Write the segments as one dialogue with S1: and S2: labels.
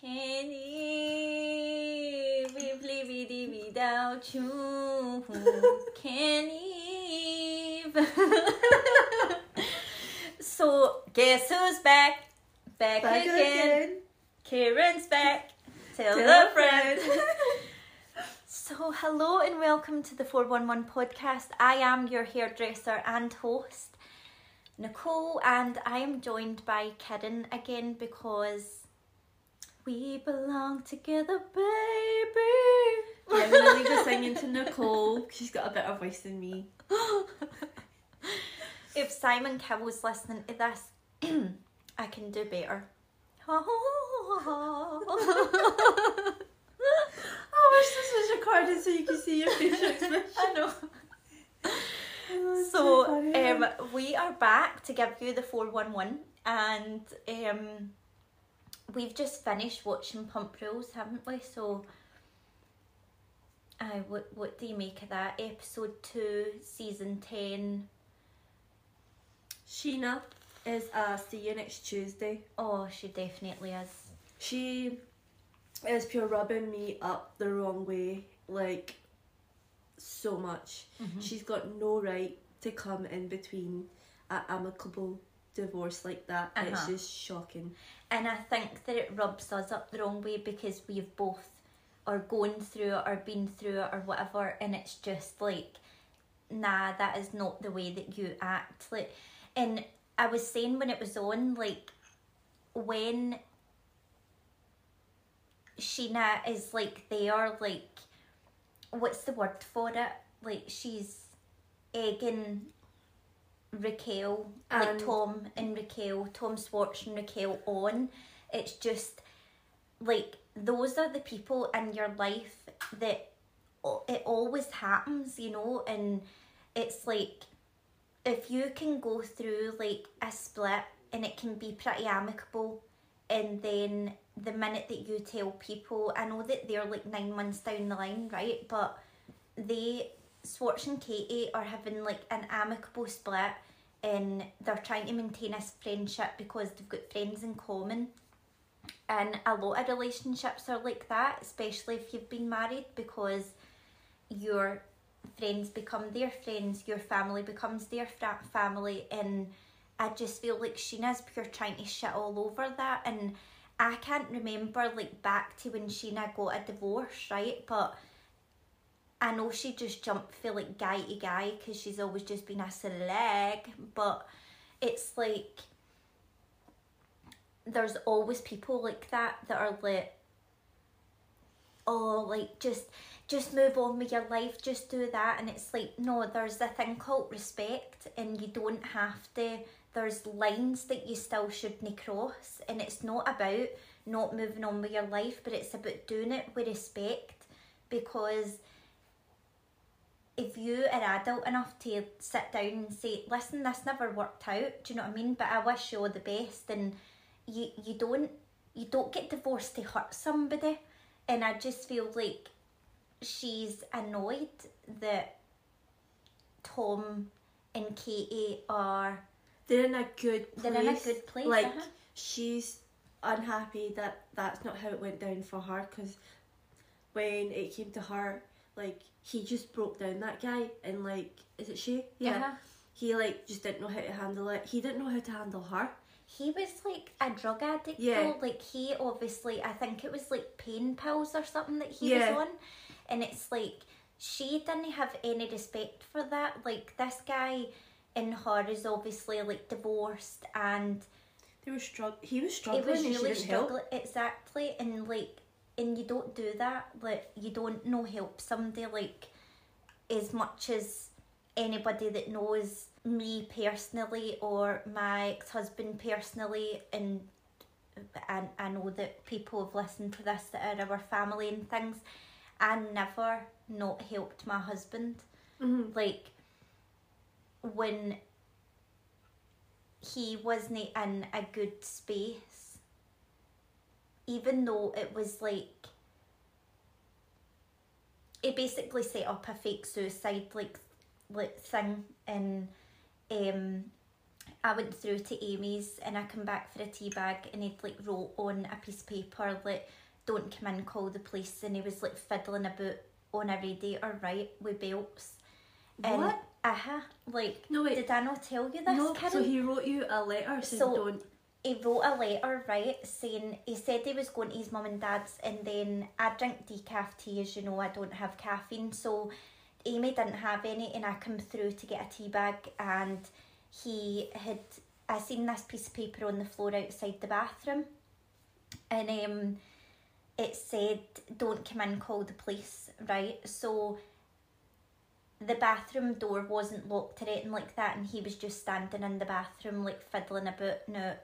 S1: Kenny, we live without you. Kenny. so, guess who's back? Back,
S2: Back
S1: again.
S2: again.
S1: Kirin's back. Tell,
S2: Tell
S1: a friend.
S2: friend.
S1: so, hello and welcome to the 411 podcast. I am your hairdresser and host, Nicole, and I am joined by Kirin again because we belong together, baby.
S2: I'm gonna leave the singing to Nicole. She's got a better voice than me.
S1: if Simon Cowell's listening to this, I can do better.
S2: I wish this was recorded so you could see your facial expression.
S1: I know.
S2: Oh, it's
S1: So, um, we are back to give you the 411 and um, we've just finished watching Pump Rules, haven't we? So, uh, what, what do you make of that? Episode 2, Season 10.
S2: Scheana is a see you next Tuesday.
S1: Oh, she definitely is.
S2: She is pure rubbing me up the wrong way, like so much.
S1: Mm-hmm.
S2: She's got no right to come in between an amicable divorce like that. It's
S1: Uh-huh.
S2: just shocking.
S1: And I think that it rubs us up the wrong way because we've both are going through it or been through it or whatever, and it's just like, nah, that is not the way that you act. Like, and I was saying when it was on, like, when Scheana is like there, like, what's the word for it? Like, she's egging Raquel, like
S2: And-
S1: Tom and Raquel, Tom Schwartz and Raquel on. It's just like those are the people in your life that it always happens, you know, and it's like if you can go through like a split and it can be pretty amicable and then the minute that you tell people I know that they're like nine months down the line, right? But they Schwartz and Katie are having like an amicable split and they're trying to maintain a friendship because they've got friends in common. And a lot of relationships are like that, especially if you've been married, because your friends become their friends, your family becomes their fra- family, and I just feel like Scheana's pure trying to shit all over that. And I can't remember like back to when Scheana got a divorce, right? But I know she just jumped for like guy to guy because she's always just been a slag, but it's like there's always people like that that are like oh like just just move on with your life just do that. And it's like no there's a thing called respect and you don't have to there's lines that you still shouldn't cross. And it's not about not moving on with your life but it's about doing it with respect because if you are adult enough to sit down and say, listen, this never worked out, do you know what I mean? But I wish you all the best and you you don't you don't get divorced to hurt somebody and I just feel like she's annoyed that Tom and Katie are
S2: They're in a good place.
S1: They're in a good place,
S2: Like
S1: uh-huh.
S2: she's unhappy that that's not how it went down for her because when it came to her, like he just broke down that guy and like is it she?
S1: Uh-huh.
S2: He like just didn't know how to handle it. He didn't know how to handle her.
S1: he was like a drug addict
S2: Yeah.
S1: though. Like he obviously I think it was like pain pills or something that he
S2: Yeah.
S1: was on. And it's like she didn't have any respect for that. Like this guy in her is obviously like divorced and
S2: They were strugg- He was struggling
S1: was really
S2: help.
S1: struggling exactly and like and you don't do that like you don't know help somebody like as much as anybody that knows me personally or my ex-husband personally and and I know that people have listened to this that are our family and things I never not helped my husband
S2: Mhm.
S1: like when he wasn't in a good space even though it was like he basically set up a fake suicide like like thing and um I went through to Amy's and I come back for a tea bag and he'd like wrote on a piece of paper like don't come in, call the police and he was like fiddling about on a radiator right with belts. And
S2: What?
S1: uh-huh. Like
S2: No, wait.
S1: did I not tell you this,
S2: no,
S1: Kirin?
S2: so he wrote you a letter saying
S1: So-
S2: don't.
S1: He wrote a letter, right, saying he said he was going to his mum and dad's, and then I drink decaf tea, as you know, I don't have caffeine, so Amy didn't have any, and I come through to get a tea bag, and he had I seen this piece of paper on the floor outside the bathroom, and um, it said, "Don't come in, call the police." Right, so the bathroom door wasn't locked or anything like that, and he was just standing in the bathroom like fiddling about. Now,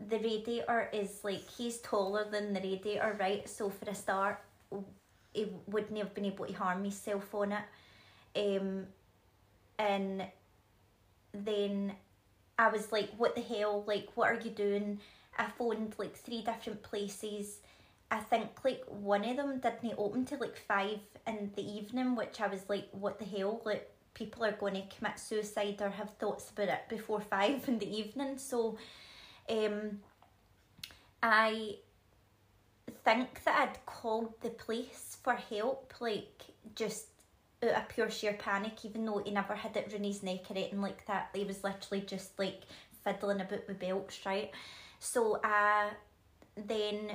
S1: the radiator is like he's taller than the radiator, right? So for a start, he wouldn't have been able to harm himself on it. Um, and then I was like, "What the hell? Like, what are you doing?" I phoned like three different places. I think like one of them didn't open till like five in the evening, which I was like, "What the hell?" Like people are going to commit suicide or have thoughts about it before five in the evening. So, um, I think that I'd called the police for help, like just out of pure sheer panic, even though he never had it round his neck or anything like that. He was literally just like fiddling about with belts, right? So I then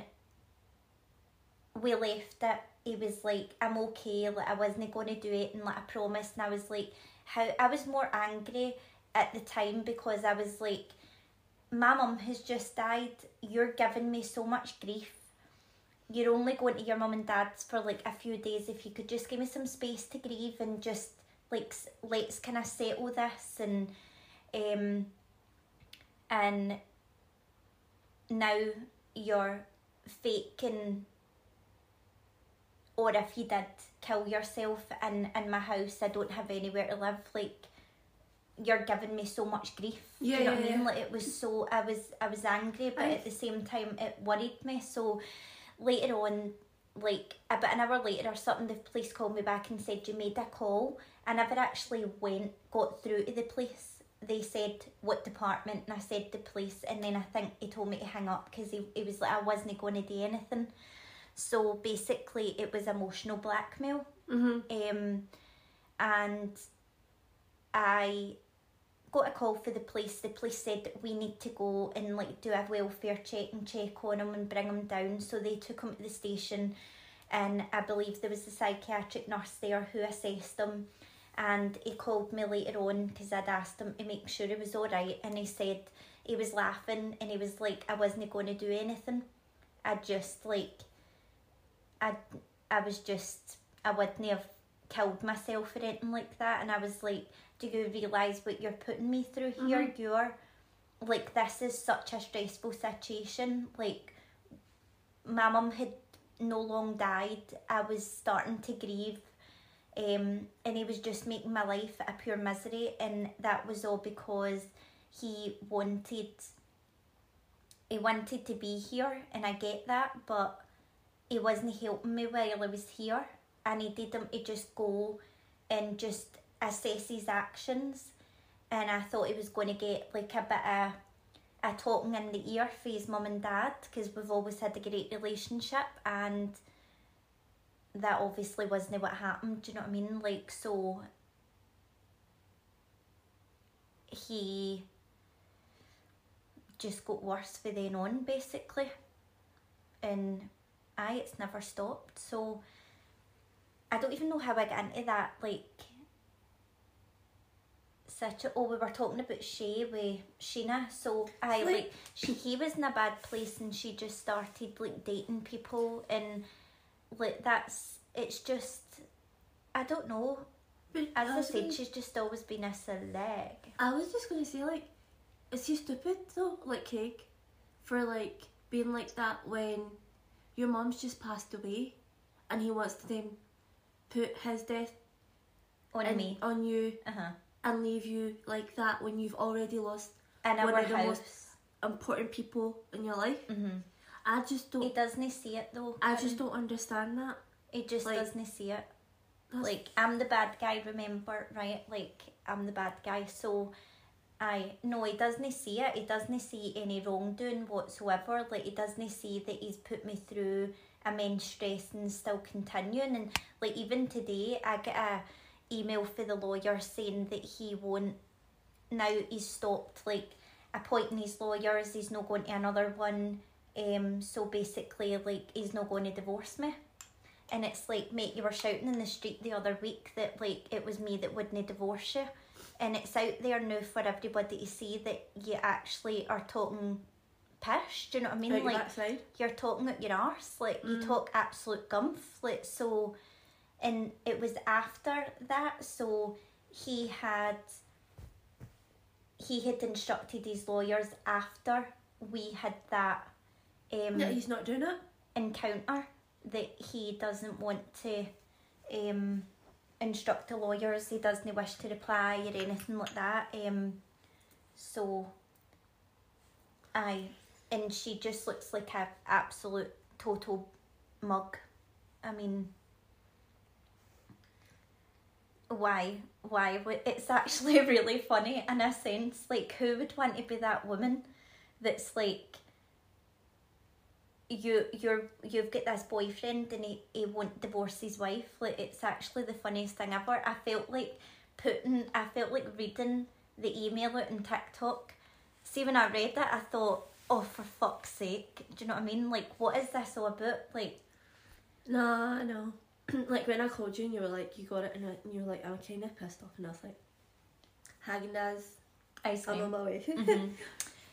S1: we left it. He was like, I'm okay, like I wasn't gonna do it and like I promised and I was like how I was more angry at the time because I was like my mum has just died. You're giving me so much grief. You're only going to your mum and dad's for like a few days. If you could just give me some space to grieve and just like let's kind of settle this and um and now you're faking or if you did kill yourself in in my house I don't have anywhere to live like you're giving me so much grief
S2: Yeah,
S1: do you know
S2: yeah,
S1: what I mean?
S2: yeah.
S1: like it was so I was I was angry but
S2: I-
S1: at the same time it worried me. So later on like about an hour later or something the police called me back and said you made a call. I never actually went got through to the police. They said what department? And I said the police. And then I think he told me to hang up because he, he was like I wasn't going to do anything. So basically it was emotional blackmail.
S2: Mm-hmm.
S1: um, and I got a call for the police. The police said that we need to go and like do a welfare check and check on him and bring him down. So they took him to the station, and I believe there was a psychiatric nurse there who assessed him. And he called me later on because I'd asked him to make sure he was all right, and he said he was laughing and he was like, "I wasn't going to do anything. I just like, I, I was just, I wouldn't have killed myself or anything like that." And I was like, "Do you realise what you're putting me through here? You're, like, this is such a stressful situation. Like, my mum had no long died. I was starting to grieve." um, and he was just making my life a pure misery, and that was all because he wanted he wanted to be here, and I get that, but he wasn't helping me while I was here. I needed him to just go and just assess his actions, and I thought he was going to get like a bit of a talking in the ear for his mum and dad because we've always had a great relationship and that obviously wasn't what happened. Do you know what I mean? Like, so he just got worse for then on, basically. And I, it's never stopped. So I don't even know how I got into that. Like, such a, oh, we were talking about Shay with Scheana. So I
S2: Like-
S1: like, she, he was in a bad place and she just started like dating people and like that's it's just I don't know.
S2: But
S1: As I said,
S2: gonna-
S1: she's just always been a celeb.
S2: I was just gonna say like, is he stupid though? Like Craig, for like being like that when your mom's just passed away, and he wants to then put his death
S1: On me.
S2: on you
S1: Uh huh.
S2: And leave you like that when you've already lost
S1: In
S2: One of the most- important people in your life.
S1: Mm-hmm.
S2: I just don't.
S1: He doesn't see it though.
S2: I just don't understand that.
S1: He just
S2: like-
S1: doesn't see it. Like I'm the bad guy. Remember, right? Like I'm the bad guy. So I no, he doesn't see it. He doesn't see any wrongdoing whatsoever. Like he doesn't see that he's put me through immense stress and still continuing. And like even today, I get a email for the lawyer saying that he won't. Now he's stopped like appointing his lawyers. He's not going to another one. Um, so basically, like he's not going to divorce me. And it's like, mate, you were shouting in the street the other week that like it was me that wouldn't divorce you and it's out there now for everybody to see that you actually are talking pish. Do you know what I mean?
S2: Out
S1: like you're talking at your arse. Like you
S2: Mm.
S1: talk absolute gumph. Like so, and it was after that. So he had he had instructed his lawyers after we had that um
S2: he's not doing it.
S1: encounter that he doesn't want to um, instruct the lawyers. He doesn't wish to reply or anything like that. Um, so, aye, and she just looks like a absolute total mug. I mean, why? Why? It's actually really funny in a sense. Like, who would want to be that woman that's like you you're you've got this boyfriend and he, he won't divorce his wife like it's actually the funniest thing ever i felt like putting i felt like reading the email out on tiktok see when i read it i thought oh for fuck's sake do you know what i mean like what is this all about like
S2: Nah, I know. like when I called you and you were like, you got it, and, I, and you were like, I'm kind of pissed off, and I was like, Haagen Dazs,
S1: ice
S2: I'm on my way.
S1: Mhm.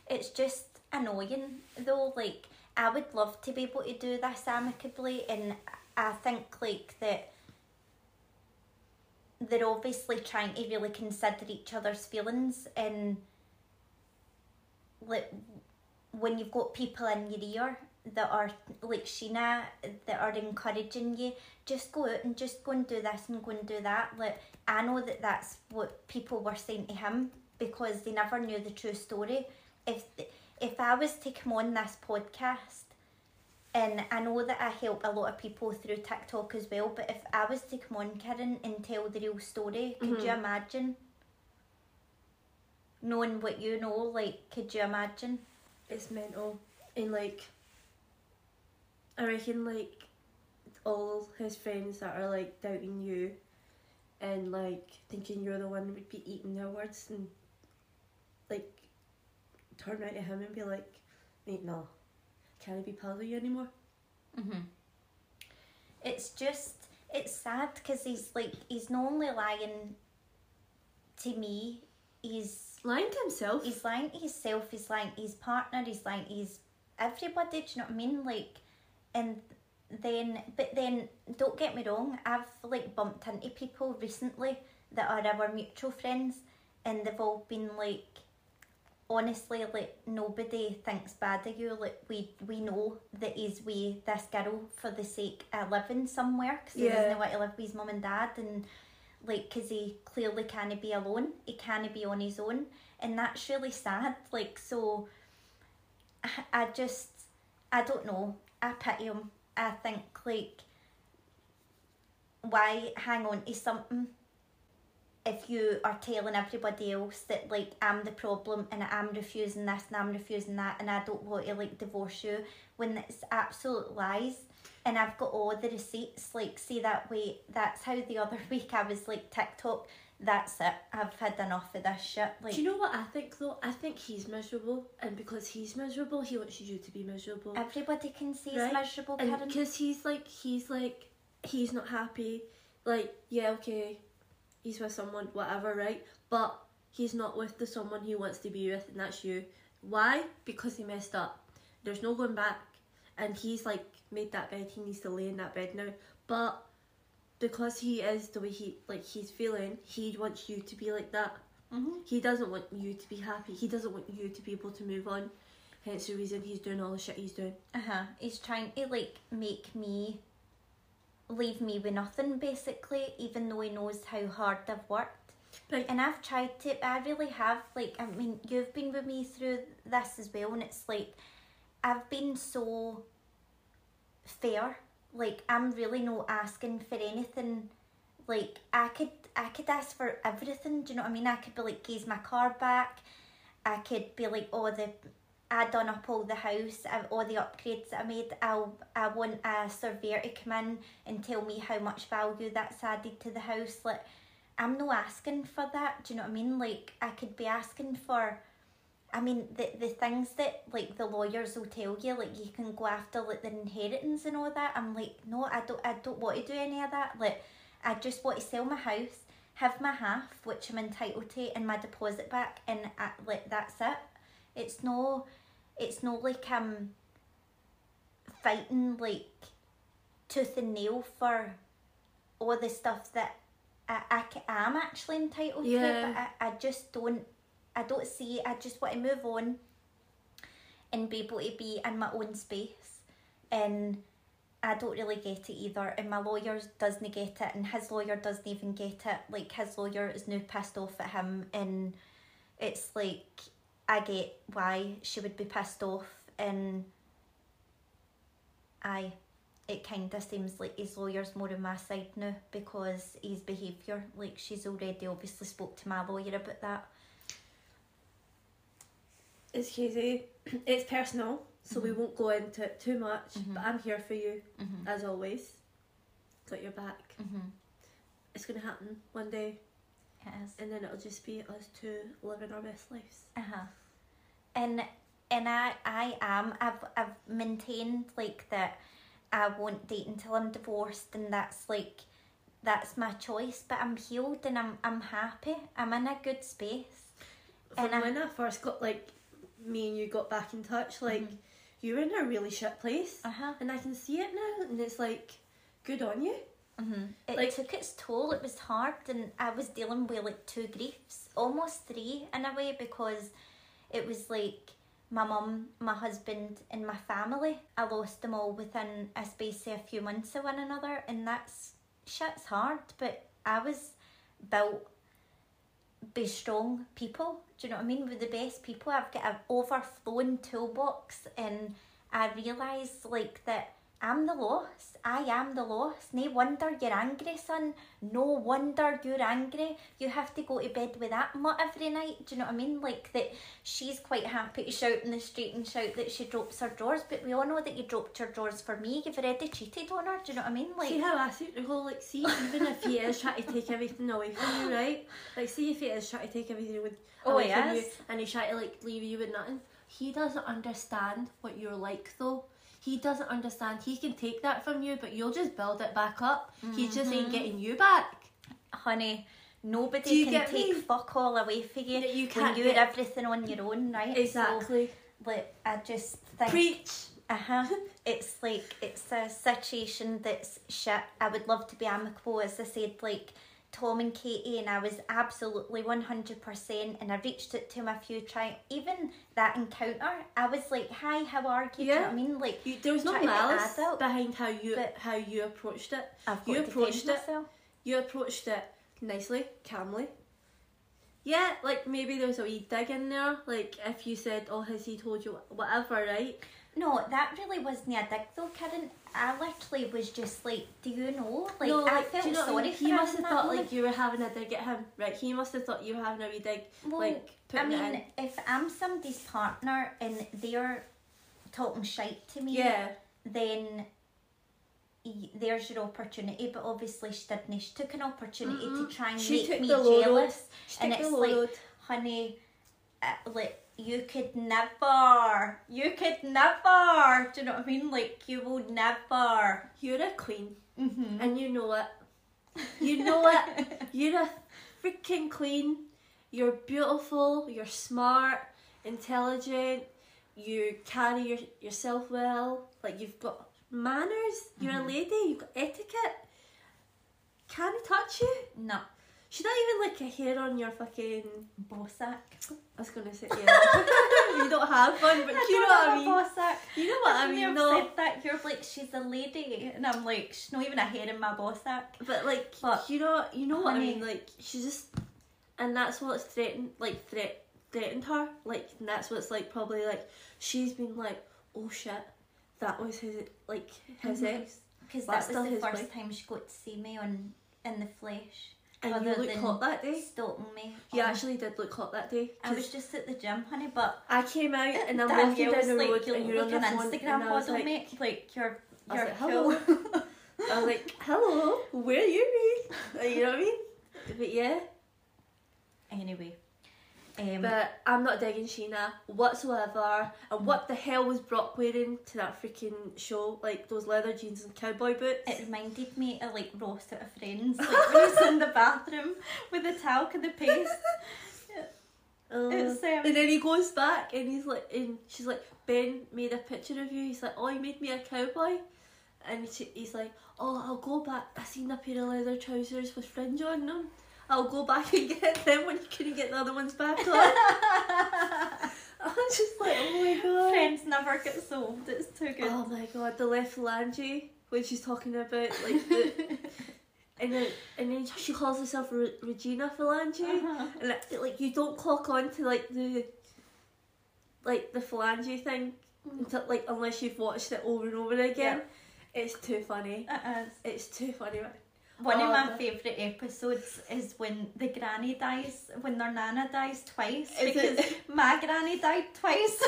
S1: it's just annoying though like i would love to be able to do this amicably and i think like that they're obviously trying to really consider each other's feelings and like when you've got people in your ear that are like Scheana that are encouraging you just go out and just go and do this and go and do that like I know that that's what people were saying to him because they never knew the true story if if I was to come on this podcast and I know that I help a lot of people through TikTok as well but if I was to come on Kirin and tell the real story could you
S2: Mhm.
S1: imagine knowing what you know like could you imagine
S2: it's mental. And like, I reckon like all his friends that are like doubting you and like thinking you're the one that would be eating their words and like turn around to him and be like, mate, no, can I be pals with you anymore?
S1: Mm-hmm. It's just it's sad because he's like he's not only lying to me, he's
S2: Lying to himself.
S1: he's lying to himself, he's lying to his partner, he's lying to his everybody. Do you know what I mean? Like, and then but then don't get me wrong, I've like bumped into people recently that are our mutual friends, and they've all been like. Honestly, like nobody thinks bad of you. Like we we know that he's with this girl for the sake of living somewhere because he doesn't want to live with his mum and dad, and like because he clearly can't be alone. He can't be on his own, and that's really sad. Like so, I- I just I don't know. I pity him. I think like why hang on to something if you are telling everybody else that like I'm the problem and I'm refusing this and I'm refusing that and I don't want to like divorce you when it's absolute lies and I've got all the receipts like see that way that's how the other week I was like TikTok that's it I've had enough of this shit like
S2: Do you know what I think though? I think he's miserable, and because he's miserable, he wants you to be miserable.
S1: everybody can see
S2: Right.
S1: it's miserable
S2: and
S1: Kirin
S2: because he's like, he's like, he's not happy. Like, yeah, okay, he's with someone, whatever, right? But he's not with the someone he wants to be with, and that's you. Why? Because he messed up. There's no going back, and he's like made that bed. He needs to lay in that bed now. But because he is the way he like he's feeling, he wants you to be like that.
S1: Mhm.
S2: He doesn't want you to be happy. He doesn't want you to be able to move on. Hence the reason he's doing all the shit he's doing.
S1: Uh-huh. He's trying to like make me leave me with nothing basically, even though he knows how hard I've worked.
S2: Like,
S1: And I've tried to I really have like I mean you've been with me through this as well and it's like I've been so fair. Like I'm really not asking for anything Like I could I could ask for everything. Do you know what I mean? I could be like, "Gives my car back." I could be like, "Oh, the I done up all the house, uh, all the upgrades that I made. I'll I want a surveyor to come in and tell me how much value that's added to the house. Like, I'm not asking for that. Do you know what I mean? Like, I could be asking for. I mean, the the things that like the lawyers will tell you, like you can go after like the inheritance and all that. I'm like, no, I don't, I don't want to do any of that. Like, I just want to sell my house, have my half, which I'm entitled to, and my deposit back, and I, like that's it. It's no, it's no like I'm fighting like tooth and nail for all the stuff that I, I am actually entitled to. But I, I just don't, I don't see. I just want to move on and be able to be in my own space, and I don't really get it either. And my lawyer doesn't get it, and his lawyer doesn't even get it. Like his lawyer is now pissed off at him, and it's like I get why she would be pissed off, and I, it kind of seems like his lawyer's more on my side now because his behaviour. Like she's already obviously spoke to my lawyer about that.
S2: It's crazy. It's personal, so we
S1: Mhm.
S2: won't go into it too much. But I'm here for you
S1: Mhm.
S2: as always. Got your back. It's gonna happen one day,
S1: It is.
S2: and then it'll just be us two living our best lives.
S1: Uh huh. And and I I am I've I've maintained like that I won't date until I'm divorced and that's like that's my choice. But I'm healed and I'm I'm happy. I'm in a good space.
S2: From
S1: And I-
S2: when I first got like me and you got back in touch, like
S1: Mhm.
S2: you were in a really shit place,
S1: Uh huh.
S2: and I can see it now, and it's like good on you.
S1: Mm-hmm. It
S2: Like-
S1: took its toll. It was hard, and I was dealing with like two griefs, almost three in a way, because it was like my mum, my husband, and my family. I lost them all within a space of a few months of one another, and that's shit's hard. But I was built by strong people. Do you know what I mean? With the best people, I've got an overflowing toolbox, and I realise like that I'm the loss. I am the loss. No wonder you're angry, son. No wonder you're angry. You have to go to bed with that mutt every night. Do you know what I mean? Like that she's quite happy to shout in the street and shout that she drops her drawers, but we all know that you dropped your drawers for me. You've already cheated on her. Do you know what I mean? Like
S2: see how I see the whole like see even if he is trying to take everything away from you, right? Like see if he is trying to take everything with
S1: Oh,
S2: away
S1: he
S2: from you and he's trying to like leave you with nothing. He doesn't understand what you're like though. He doesn't understand. He can take that from you, but you'll just build it back up. He just ain't getting you back.
S1: honey, nobody
S2: you
S1: can take
S2: me?
S1: fuck all away for you.
S2: You
S1: when
S2: can't
S1: you're
S2: get-
S1: everything on your own, right?
S2: Exactly.
S1: So, like, I just think.
S2: Preach.
S1: Uh huh. It's like it's a situation that's shit. I would love to be amicable, as I said, like Tom and Katie, and I was absolutely one hundred percent. And I reached it to him a few times. Even that encounter, I was like, "Hi, how are you?" Do you know what I mean? Like,
S2: You, there was no
S1: be
S2: malice behind how you how you approached it. You
S1: to
S2: approached it.
S1: myself.
S2: You approached it nicely, calmly. Yeah, like maybe there's a wee dig in there. Like if you said, "Oh, has he told you whatever?" Right?
S1: No, that really wasn't a dig though, Kirin. I literally was just like, "Do you know?" Like,
S2: no,
S1: I felt
S2: you know what I
S1: sorry
S2: mean? He must have thought
S1: moment.
S2: like you were having a dig at him, right? He must have thought you were having a wee dig,
S1: Well,
S2: like
S1: I mean, if I'm somebody's partner and they're talking shite to me,
S2: Yeah,
S1: then there's your opportunity. But obviously, she didn't. She took an opportunity
S2: Mm-mm.
S1: to try and
S2: She
S1: make me jealous. And it's like- Honey, uh, like you could never, you could never. Do you know what I mean? Like you will never.
S2: You're a queen,
S1: Mm-hmm.
S2: and you know it. You know it. You're a freaking queen. You're beautiful. You're smart, intelligent. You carry your, yourself well. Like you've got manners. You're a lady. You've got etiquette. Can I touch you?
S1: No,
S2: Should I even like a hair on your fucking?
S1: bossack.
S2: I was gonna say yeah. you don't have one, but you know what I mean.
S1: Bossack.
S2: You know what I mean,
S1: You've said that you're like she's a lady, and I'm like she's not even a hair in my bossack.
S2: But like
S1: But,
S2: you know, you know what I mean. Like she just, and that's what's threatened, like threat threatened her. Like and that's what's like probably like she's been like, oh shit, that was his like his
S1: Mhm.
S2: ex.
S1: Because that was the first
S2: wife.
S1: time she got to see me on in the flesh.
S2: And you
S1: other
S2: look
S1: than
S2: hot that day.
S1: Stalking me.
S2: You actually did look hot that day.
S1: I was just at the gym, honey, but
S2: I came out and I'm walking down the
S1: like,
S2: road
S1: you
S2: and you're on the
S1: an
S2: phone
S1: Instagram
S2: and I was
S1: model,
S2: like,
S1: mate. Like you're you're
S2: like,
S1: cool.
S2: hello. I was like, hello, where are you be? You know what I mean? But yeah,
S1: anyway, um,
S2: but I'm not digging Scheana whatsoever. And what the hell was Brock wearing to that freaking show? Like those leather jeans and cowboy boots.
S1: it reminded me of like Ross out of Friends, like when he's in the bathroom with the talc and the paste.
S2: Uh,
S1: um,
S2: and then he goes back and he's like, and she's like, Ben made a picture of you. He's like, oh, you made me a cowboy. And she, he's like, oh, I'll go back. I seen a pair of leather trousers with fringe on them. I'll go back and get them when you couldn't get the other ones back on. I was just like, oh my god.
S1: Friends never get sold. It's too good.
S2: Oh my god, the left phalange when she's talking about like the. And then, and then she calls herself Re- Regina Phalange,
S1: Uh-huh.
S2: and it, like you don't clock on to like the, like the phalange thing, until, like unless you've watched it over and over again. It's too funny.
S1: It is.
S2: It's too funny.
S1: One of my
S2: um,
S1: favourite episodes is when the granny dies, when their nana dies twice.
S2: Is
S1: because
S2: it-
S1: my granny died twice.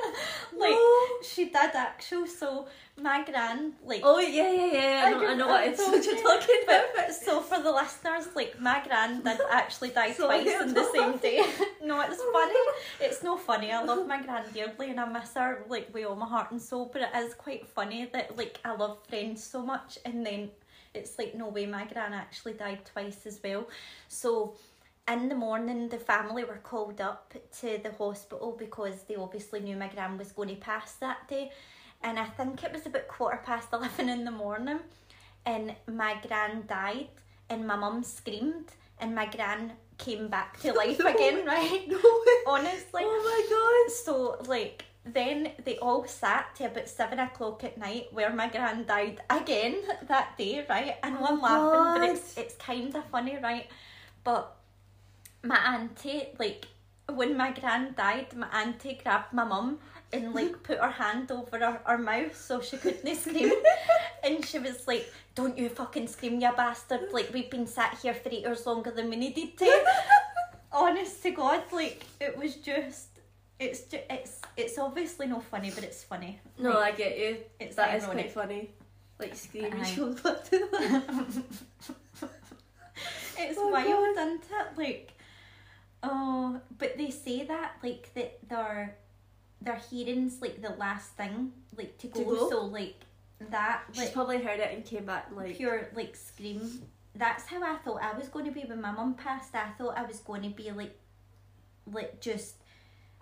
S1: like,
S2: No.
S1: she did actual, so my gran, like,
S2: Oh yeah, yeah, yeah. I know, I know what
S1: I
S2: it's what you're talking about.
S1: But so for the listeners, like my gran did actually die
S2: Sorry,
S1: twice in the same day. no, it's funny. It's no funny. I love my gran dearly and I miss her like with all my heart and soul. But it is quite funny that like I love Friends so much, and then it's like no way my gran actually died twice as well. So in the morning, the family were called up to the hospital because they obviously knew my gran was going to pass that day. And I think it was about quarter past 11 in the morning. And my gran died, and my mum screamed, and my gran came back to life
S2: No
S1: again, right?
S2: No.
S1: Honestly.
S2: Oh my god.
S1: So, like, then they all sat to about seven o'clock at night where my gran died again that day, right? And
S2: Oh,
S1: laughing, but it's it's kind of funny, right? But my auntie, like, when my gran died, my auntie grabbed my mum and like put her hand over her, her mouth so she couldn't scream. and she was like, Don't you fucking scream, you bastard. Like, we've been sat here for eight hours longer than we needed to. Honest to God, like, it was just. It's just, it's it's obviously not funny, but it's funny.
S2: No,
S1: Like,
S2: I get you.
S1: it's
S2: That is
S1: ironic.
S2: quite funny. Like screaming,
S1: Aye.
S2: she goes back to life.
S1: it's
S2: Oh,
S1: wild, isn't it? Like, oh, but they say that like that their their hearing's like the last thing like to go.
S2: To go?
S1: So like that
S2: She's
S1: like
S2: probably heard it and came back and like.
S1: pure like scream. That's how I thought I was going to be when my mum passed. I thought I was going to be like, like just,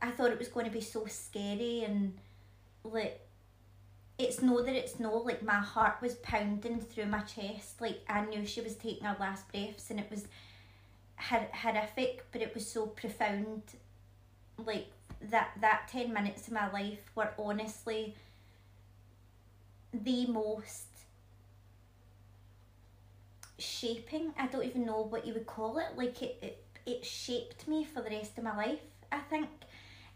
S1: I thought it was going to be so scary and like, it's no that it's no like my heart was pounding through my chest. Like I knew she was taking her last breaths and it was hor- horrific, but it was so profound. Like that that ten minutes of my life were honestly the most shaping. I don't even know what you would call it. Like it, it, it shaped me for the rest of my life. I think,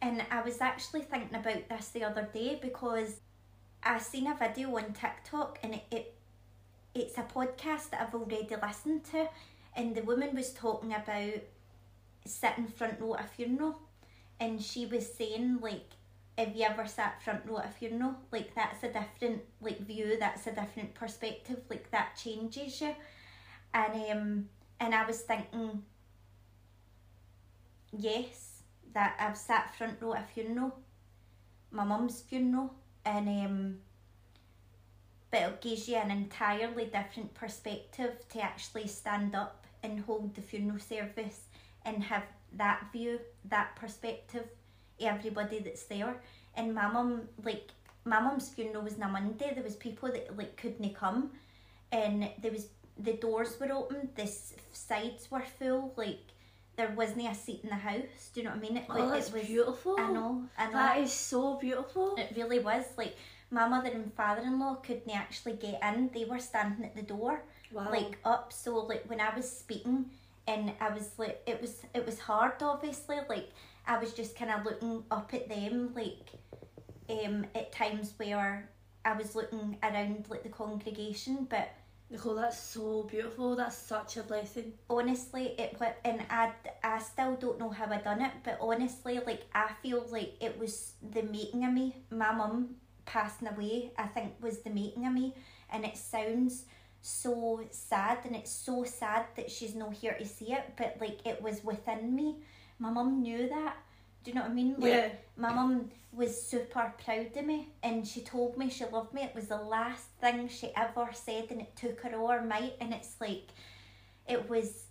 S1: and I was actually thinking about this the other day because I seen a video on TikTok and it, it it's a podcast that I've already listened to, and the woman was talking about sitting front row at a funeral, and she was saying like if you ever sat front row at a funeral, like that's a different like view, that's a different perspective, like that changes you. And um and I was thinking yes, that I've sat front row at a funeral, my mum's funeral, and um but it gives you an entirely different perspective to actually stand up and hold the funeral service and have that view, that perspective, everybody that's there. And my mum, like, my mum's funeral was on a Monday. There was people that like couldn't come, and there was the doors were open. The sides were full. Like there wasn't a seat in the house. Do you know what I mean? It,
S2: Oh, that's
S1: it was.
S2: beautiful.
S1: I know. I know.
S2: That is so beautiful.
S1: It really was like my mother and father-in-law couldn't actually get in. They were standing at the door,
S2: Wow.
S1: like up. So like when I was speaking, and I was like, it was it was hard. Obviously, like I was just kind of looking up at them, like um at times where I was looking around like the congregation, but
S2: Nicole, that's so beautiful. That's such a blessing.
S1: honestly it wa- and I, I still don't know how I done it but honestly like I feel like it was the making of me my mum passing away I think was the making of me and it sounds so sad and it's so sad that she's not here to see it but like it was within me my mum knew that do you know what I mean? Like
S2: Yeah.
S1: my mum was super proud of me and she told me she loved me. It was the last thing she ever said and it took her all her might and it's like it was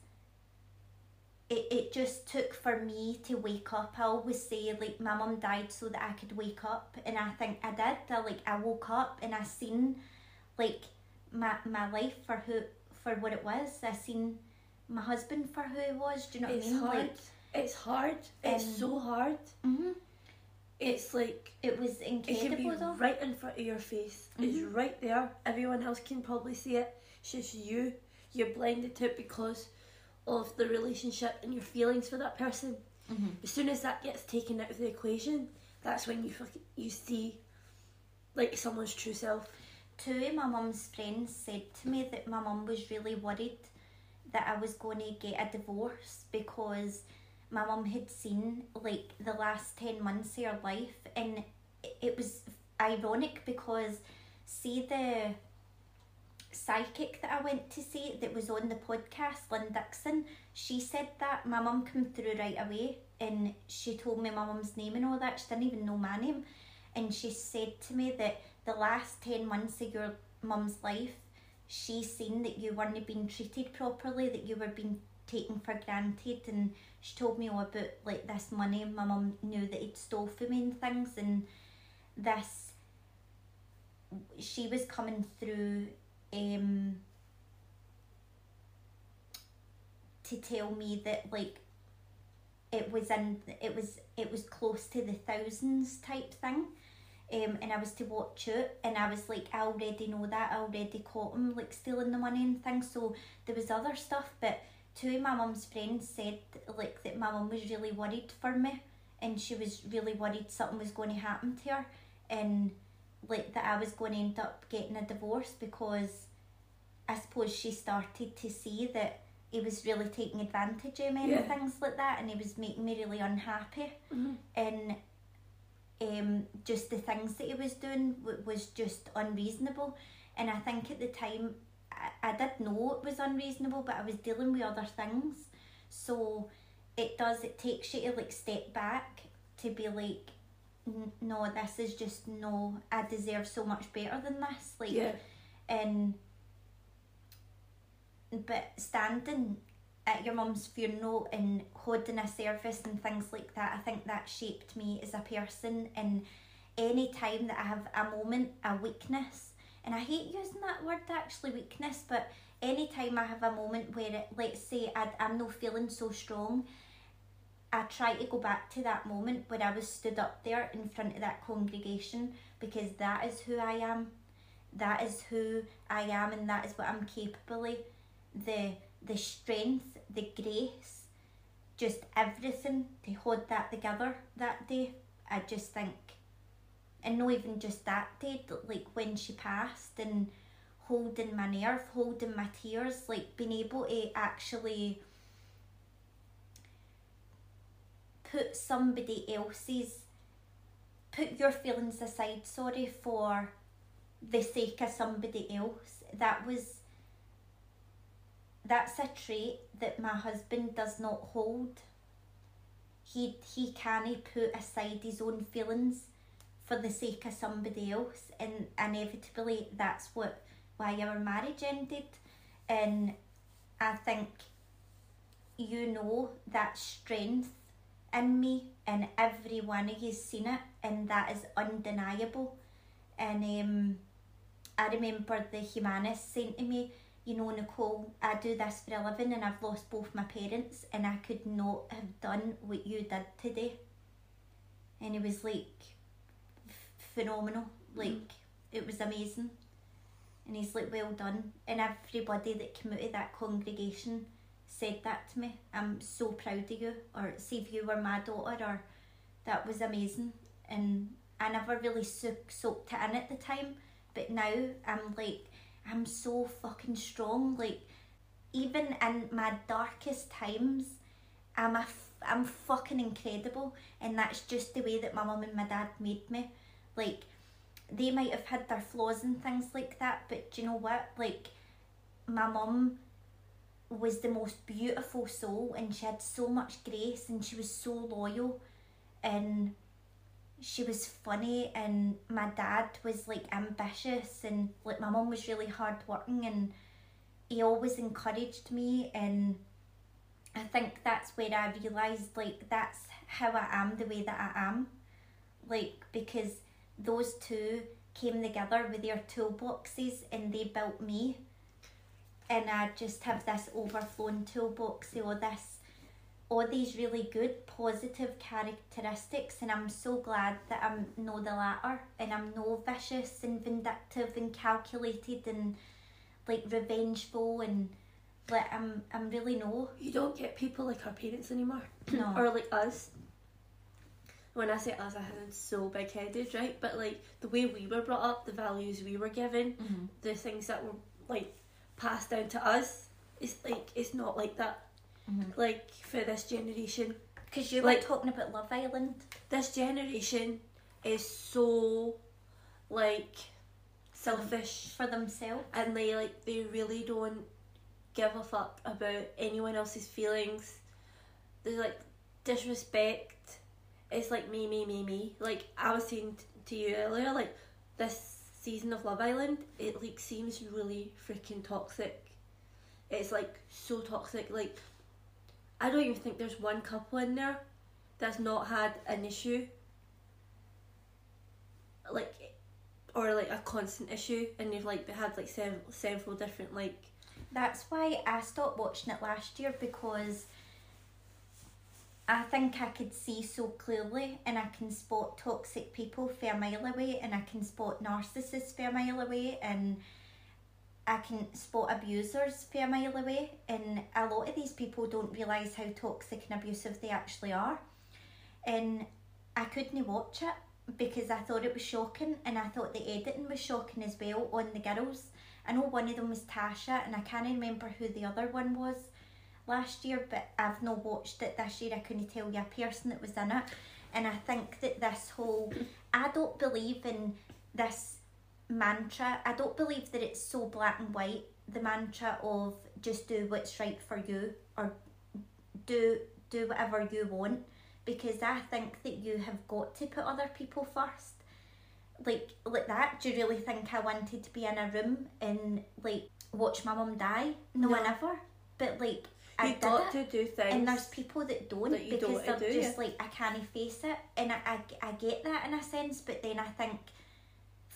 S1: it, it just took for me to wake up. I always say like my mum died so that i could wake up and i think i did. I, like i woke up and i seen like my, my life for who for what it was. I seen my husband for who he was do you know what
S2: It's
S1: i mean
S2: hard.
S1: like
S2: It's hard. It's
S1: Um,
S2: so hard.
S1: hmm
S2: It's like
S1: it was
S2: it can be
S1: incredible though
S2: right in front of your face. It's
S1: Mhm.
S2: right there. Everyone else can probably see it. It's just you. You're blinded to it because of the relationship and your feelings for that person.
S1: Mhm.
S2: As soon as that gets taken out of the equation, that's when you fucking, you see like someone's true self.
S1: two of my mum's friends said to me that my mum was really worried that I was going to get a divorce because my mum had seen like the last 10 months of her life and it- was ironic because see the psychic that I went to see that was on the podcast, Lynn Dixon, she said that my mum came through right away and she told me my mum's name and all that. She didn't even know my name. And she said to me that the last 10 months of your mum's life, she seen that you weren't being treated properly, that you were being taken for granted. And she told me all about like this money my mum knew that he'd stole from me and things. And this, she was coming through um, to tell me that like it was in it was it was close to the thousands type thing um, and I was to watch it and I was like I already know that I already caught him like stealing the money and things so there was other stuff but two of my mum's friends said like that my mum was really worried for me and she was really worried something was going to happen to her and like that I was going to end up getting a divorce because I suppose she started to see that he was really taking advantage of me
S2: Yeah.
S1: and things like that and he was making me really unhappy
S2: Mhm.
S1: and um, just the things that he was doing w- was just unreasonable and I think at the time I, I did know it was unreasonable but I was dealing with other things so it does it takes you to like step back to be like no this is just no I deserve so much better than this like
S2: Yeah.
S1: and but standing at your mum's funeral and holding a service and things like that, I think that shaped me as a person. And any time that I have a moment, a weakness, and I hate using that word actually, weakness, but anytime I have a moment where, it, let's say, I, I'm not feeling so strong, I try to go back to that moment when I was stood up there in front of that congregation because that is who I am. That is who I am, and that is what I'm capable of. The the strength, the grace, just everything to hold that together that day. I just think, and not even just that day, like when she passed and holding my nerve, holding my tears, like being able to actually put somebody else's put your feelings aside sorry for the sake of somebody else. That was that's a trait that my husband does not hold. He he can't put aside his own feelings for the sake of somebody else and inevitably that's what why our marriage ended. And i think you know that strength in me and every one of you's seen it and that is undeniable. And um, I remember the humanist saying to me you know Nicole I do this for a living and I've lost both my parents and I could not have done what you did today. And it was like phenomenal mm-hmm. like it was amazing and he's like well done and everybody that came out of that congregation said that to me. I'm so proud of you. Or see if you were my daughter, or that was amazing. And I never really soak, soaked it in at the time, but now I'm like, I'm so fucking strong. Like, even in my darkest times, I'm a f- I'm fucking incredible, and that's just the way that my mum and my dad made me. Like, they might have had their flaws and things like that, but do you know what? Like, my mum was the most beautiful soul, and she had so much grace, and she was so loyal, and she was funny and my dad was like ambitious and like my mum was really hardworking and he always encouraged me and I think that's where I realised like that's how I am the way that I am. Like because those two came together with their toolboxes and they built me and I just have this overflowing toolbox all this all these really good positive characteristics and I'm so glad that I'm no the latter and I'm no vicious and vindictive and calculated and like revengeful and like I'm I'm really no
S2: You don't get people like our parents anymore.
S1: no
S2: or like us. When I say us, I sound so big headed, right? But like the way we were brought up, the values we were given,
S1: Mhm.
S2: the things that were like passed down to us, it's like it's not like that.
S1: Mhm.
S2: Like for this generation,
S1: because you
S2: Like-
S1: were talking about Love Island
S2: this generation is so like selfish
S1: for themselves
S2: and they like they really don't give a fuck about anyone else's feelings. There's like disrespect. It's like me, me, me, me. Like I was saying t- to you earlier, like this season of Love Island, it like seems really freaking toxic. It's like so toxic. Like I don't even think there's one couple in there that's not had an issue. Like or like a constant issue and they've like had like sev- several different like
S1: That's why I stopped watching it last year because I think I could see so clearly and I can spot toxic people for a mile away and I can spot narcissists for a mile away and I can spot abusers for a mile away and a lot of these people don't realise how toxic and abusive they actually are. And I couldn't watch it because I thought it was shocking and I thought the editing was shocking as well on the girls. I know one of them was Tasha, and I can't remember who the other one was last year, but I've not watched it this year. I couldn't tell you a person that was in it. And I think that this whole, I don't believe in this mantra. I don't believe that it's so black and white, the mantra of just do what's right for you or do do whatever you want because I think that you have got to put other people first like like that do you really think I wanted to be in a room and like watch my mum die no,
S2: No.
S1: I never but like I
S2: got to do things
S1: and there's people that don't
S2: that you
S1: because
S2: don't
S1: they're
S2: do,
S1: just like I can't face it. And I, I, I get that in a sense but then I think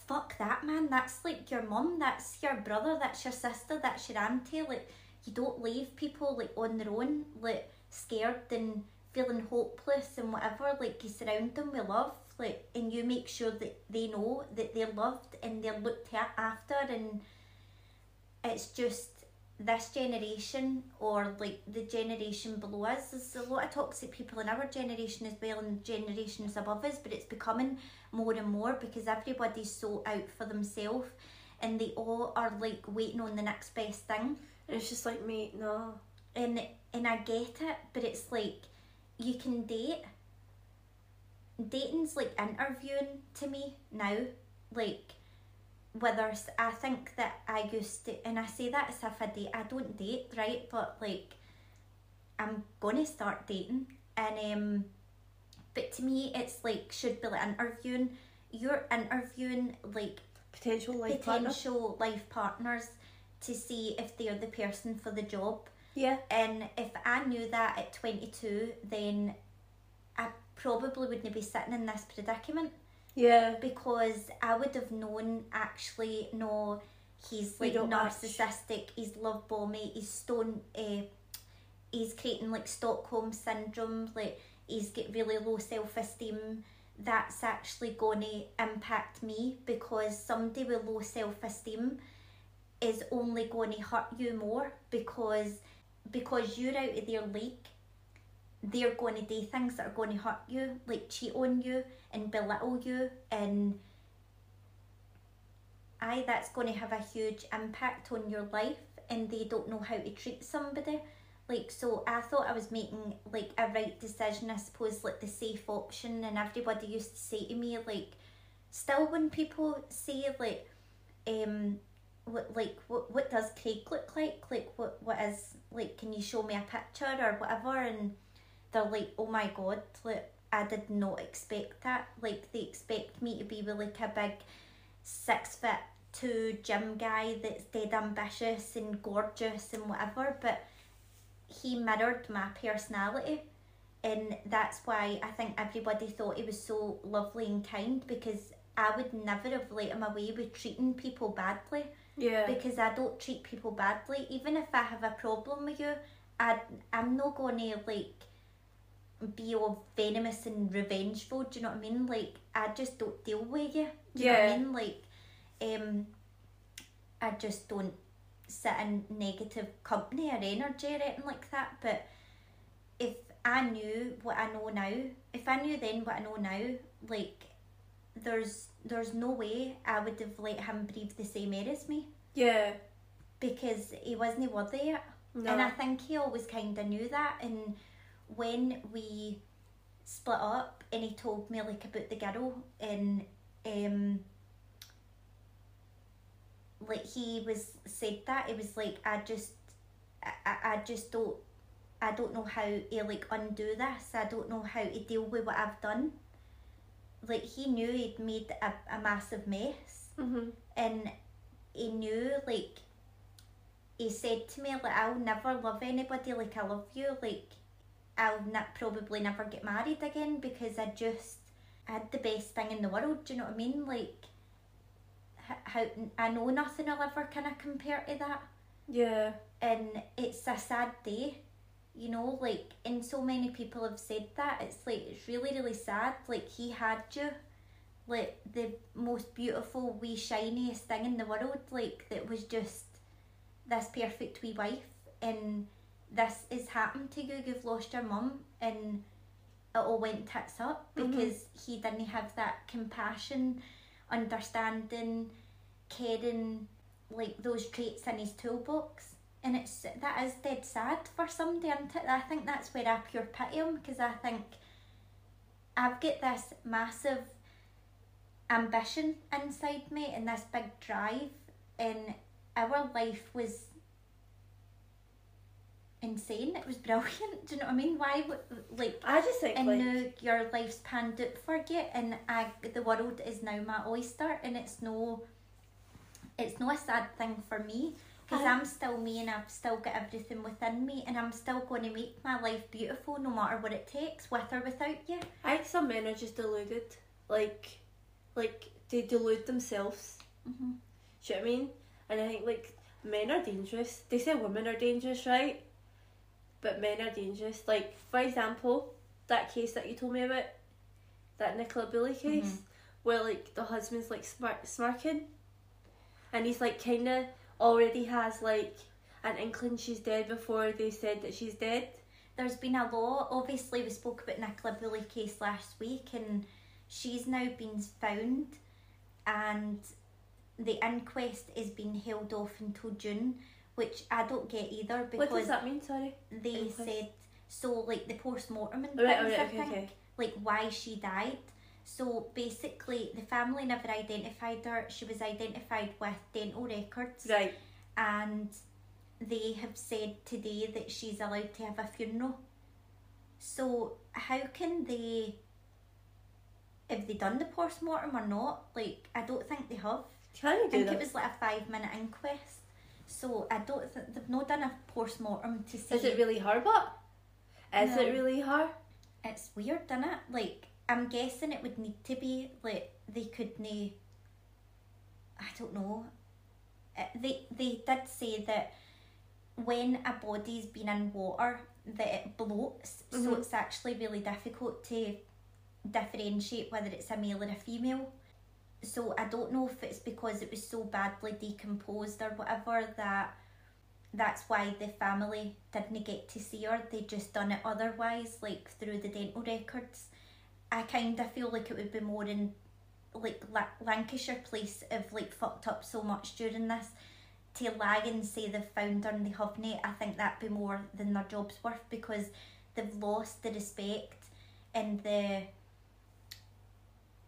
S1: fuck that man. That's like your mum that's your brother that's your sister that's your auntie. Like you don't leave people like on their own like scared and feeling hopeless and whatever. Like you surround them with love like and you make sure that they know that they're loved and they're looked after. And it's just this generation or like the generation below us. There's a lot of toxic people in our generation as well and generations above us but it's becoming more and more because everybody's so out for themselves and they all are like waiting on the next best thing.
S2: And it's just like mate no.
S1: And and I get it, but it's like you can date. Dating's like interviewing to me now, like whether I think that I used to, and I say that as if I date. I don't date, right? But like, I'm gonna start dating, and um, but to me, it's like should be like interviewing. You're interviewing like
S2: potential life partner
S1: potential life partners to see if they're the person for the job.
S2: yeah
S1: And if I knew that at 22, then I probably wouldn't be sitting in this predicament
S2: yeah
S1: because I would have known actually, no, he's like
S2: don't match.
S1: narcissistic, he's love bomby, he's stone, uh, he's creating like Stockholm syndrome, like he's got really low self esteem. That's actually going to impact me because somebody with low self esteem is only going to hurt you more because because you're out of their league they're going to do things that are going to hurt you like cheat on you and belittle you and aye, that's going to have a huge impact on your life, and they don't know how to treat somebody. Like, so I thought I was making like a right decision, I suppose, like the safe option, and everybody used to say to me, like, still when people say, like, um, what like what what does Craig look like? Like what what is like? Can you show me a picture or whatever? And they're like, oh my god, like I did not expect that. Like they expect me to be with like a big six foot two gym guy that's dead ambitious and gorgeous and whatever, but he mirrored my personality and that's why I think everybody thought he was so lovely and kind because I would never have let him away with treating people badly
S2: Yeah.
S1: because I don't treat people badly. Even if I have a problem with you, I I'm not gonna like be all venomous and revengeful. Do you know what I mean? Like I just don't deal with you. Do you know what
S2: Yeah.
S1: I mean? Like, um, I just don't sit in negative company or energy or anything like that. But if I knew what I know now, if I knew then what I know now, like there's there's no way I would have let him breathe the same air as me
S2: Yeah.
S1: because he wasn't worthy it.
S2: No.
S1: And I think he always kind of knew that. And when we split up, and he told me like about the girl, and um, like he was said that it was like I just, I, I just don't, I don't know how to like undo this. I don't know how to deal with what I've done. Like he knew he'd made a, a massive mess
S2: Mhm.
S1: and he knew like he said to me like I'll never love anybody like I love you like I'll ne- probably never get married again because I just I had the best thing in the world do you know what I mean like h- how I know nothing will ever kind of compare to that
S2: Yeah.
S1: and it's a sad day you know like and so many people have said that it's like it's really really sad like he had you like the most beautiful wee shiniest thing in the world like that was just this perfect wee wife and this has happened to you you've lost your mum and it all went tits up
S2: Mhm.
S1: because he didn't have that compassion understanding caring like those traits in his toolbox and it's that is dead sad for somebody isn't it? I think that's where I pure pity him because I think I've got this massive ambition inside me and this big drive and our life was insane it was brilliant do you know what I mean why like
S2: I just think
S1: and
S2: like
S1: now your life's panned out for you and I, the world is now my oyster and it's no it's no a sad thing for me because I'm still me and I've still got everything within me and I'm still going to make my life beautiful no matter what it takes with or without you
S2: I think some men are just deluded. Like, like they delude themselves.
S1: mm-hmm.
S2: Do you know what I mean? And I think like men are dangerous. They say women are dangerous, right? But men are dangerous. Like for example, that case that you told me about, that Nicola Bulley case,
S1: Mhm.
S2: where like the husband's like smart smirking, and he's like kind of already has like an inkling she's dead before they said that she's dead.
S1: there's been a law obviously we spoke about Nicola Bulley case last week and she's now been found and the inquest is being held off until June which I don't get either because
S2: what does that mean? Sorry.
S1: they
S2: Inquest?
S1: said so like the post-mortem and
S2: Right,
S1: things
S2: alright,
S1: I
S2: okay,
S1: think
S2: okay.
S1: like why she died so basically the family never identified her she was identified with dental records
S2: Right.
S1: and they have said today that she's allowed to have a funeral so how can they have they done the post-mortem or not like I don't think they have
S2: Can you
S1: I
S2: do
S1: think
S2: that?
S1: it was like a five minute inquest so I don't think they've not done a post-mortem to see
S2: Is it really her? But is
S1: No.
S2: it really her?
S1: it's weird, isn't it? Like, I'm guessing it would need to be like they couldn't. I don't know. Uh, They they did say that when a body's been in water, that it bloats, so
S2: Mhm.
S1: it's actually really difficult to differentiate whether it's a male or a female. So I don't know if it's because it was so badly decomposed or whatever that that's why the family didn't get to see her. They just done it otherwise, like through the dental records. I kind of feel like it would be more in like La- Lancashire Police if like fucked up so much during this. To lie and say they've found her and they haven't, I think that'd be more than their job's worth because they've lost the respect and the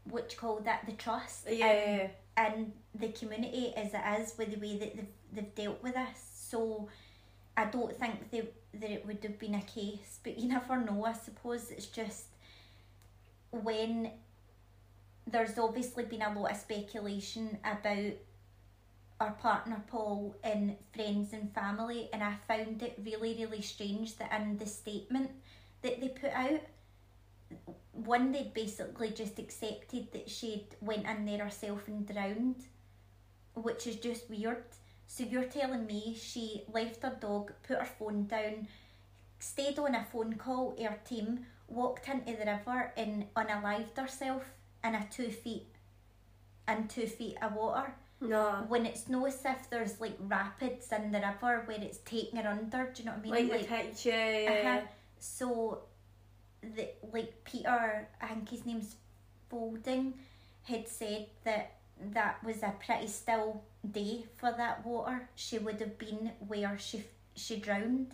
S1: what you call that the trust
S2: Yeah,
S1: in,
S2: yeah, um, yeah.
S1: in the community as it is with the way that they've, they've dealt with this. So I don't think they, that it would have been a case, but you never know. I suppose it's just when there's obviously been a lot of speculation about our partner Paul and friends and family, and I found it really, really strange that in the statement that they put out, one they basically just accepted that she'd went in there herself and drowned, which is just weird. So you're telling me she left her dog, put her phone down, stayed on a phone call her team, walked into the river and unalived herself in a two feet in two feet of water
S2: No.
S1: when it's no as if there's like rapids in the river where it's taking her under. Do you know what I mean?
S2: Like, the picture, yeah,
S1: uh-huh. So, the like Peter, I think his name's Faulding, had said that that was a pretty still day for that water. She would have been where she she drowned.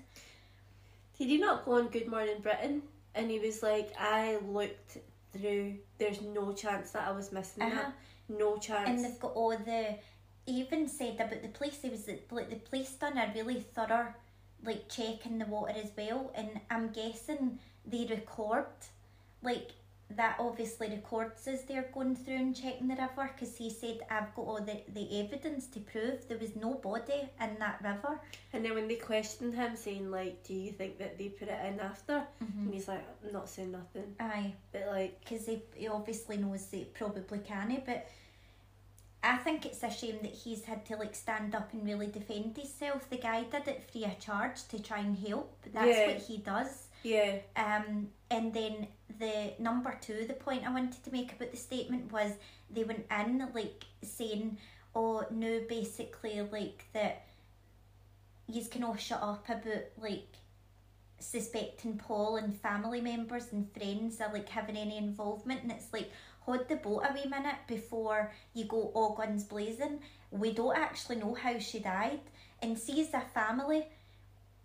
S2: Did he not go on Good Morning Britain? And he was like, I looked through, there's no chance that I was missing
S1: Uh-huh.
S2: that. No chance.
S1: And they've got all the. He even said about the police. He was like the police done a really thorough, like check in the water as well. And I'm guessing they record, like that obviously records as they're going through and checking the river. Because he said I've got all the the evidence to prove there was no body in that river.
S2: And then when they questioned him, saying like, "Do you think that they put it in after?"
S1: Mm-hmm.
S2: and he's like, "I'm not saying nothing,"
S1: Aye.
S2: but like,
S1: because he, he obviously knows they probably can but I think it's a shame that he's had to like stand up and really defend himself. The guy did it free of charge to try and help. That's
S2: Yeah.
S1: what he does.
S2: Yeah,
S1: Um, and then the number two, the point I wanted to make about the statement was they went in like saying, "Oh no, basically like that." You can all shut up about like suspecting Paul and family members and friends are like having any involvement, and it's like hold the boat a wee minute before you go all guns blazing. We don't actually know how she died, and see as a family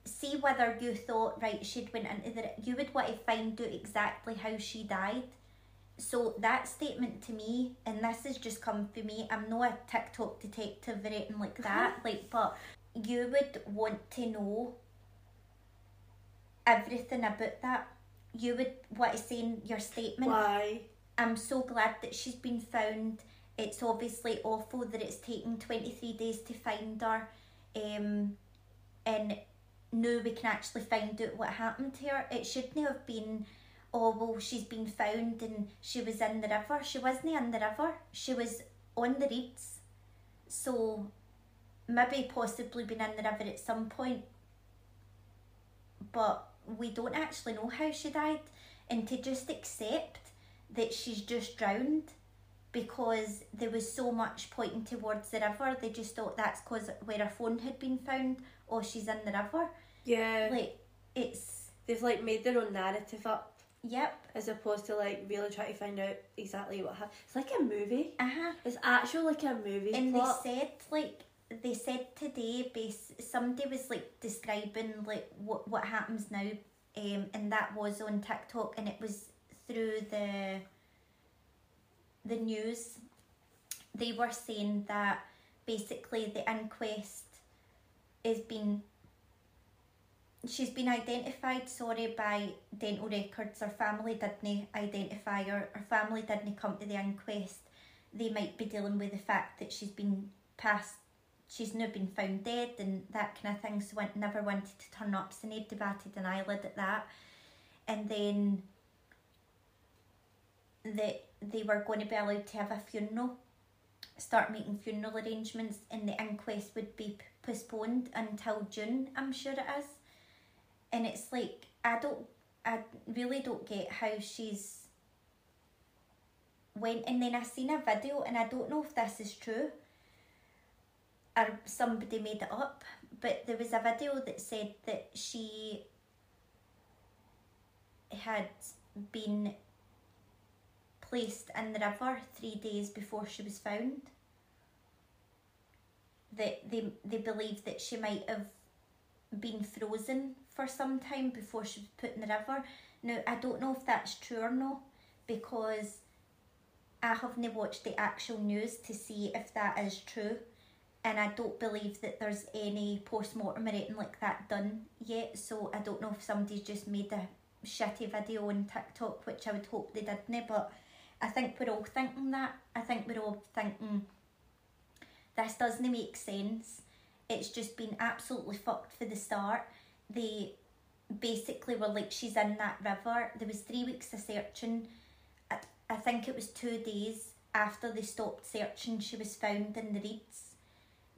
S1: see whether you thought right she'd went into the you would want to find out exactly how she died so that statement to me and this has just come for me i'm not a tiktok detective or anything like that like but you would want to know everything about that you would want to say in your statement
S2: why?
S1: I'm so glad that she's been found. It's obviously awful that it's taken 23 days to find her. Um, and now we can actually find out what happened to her. It shouldn't have been, oh, well, she's been found and she was in the river. She wasn't in the river, she was on the reeds. So maybe possibly been in the river at some point. But we don't actually know how she died. And to just accept that she's just drowned because there was so much pointing towards the river. They just thought that's because where her phone had been found, or she's in the river.
S2: Yeah,
S1: Like it's
S2: they've like made their own narrative up
S1: yep,
S2: as opposed to like really trying to find out exactly what happened. It's like a movie.
S1: uh huh.
S2: It's actually like a movie
S1: And
S2: plot.
S1: they said like they said today, base somebody was like describing like what what happens now, um, and that was on TikTok, and it was through the the news. They were saying that basically the inquest is been she's been identified sorry by dental records. Her family didn't identify her. Her family didn't come to the inquest. They might be dealing with the fact that she's been passed she's now been found dead and that kind of thing so I never wanted to turn up. So they batted an eyelid at that. And then that they were going to be allowed to have a funeral start making funeral arrangements and the inquest would be postponed until June I'm sure it is and it's like I don't I really don't get how she's went and then I seen a video and I don't know if this is true or somebody made it up but there was a video that said that she had been placed in the river three days before she was found. That they they believe that she might have been frozen for some time before she was put in the river. Now I don't know if that's true or not because I haven't watched the actual news to see if that is true. And I don't believe that there's any post mortem or anything like that done yet. So I don't know if somebody's just made a shitty video on TikTok, which I would hope they didn't. But I think we're all thinking that. I think we're all thinking this doesn't make sense. It's just been absolutely fucked for the start. They basically were like, she's in that river. There was three weeks of searching. I, I think it was two days after they stopped searching, she was found in the reeds.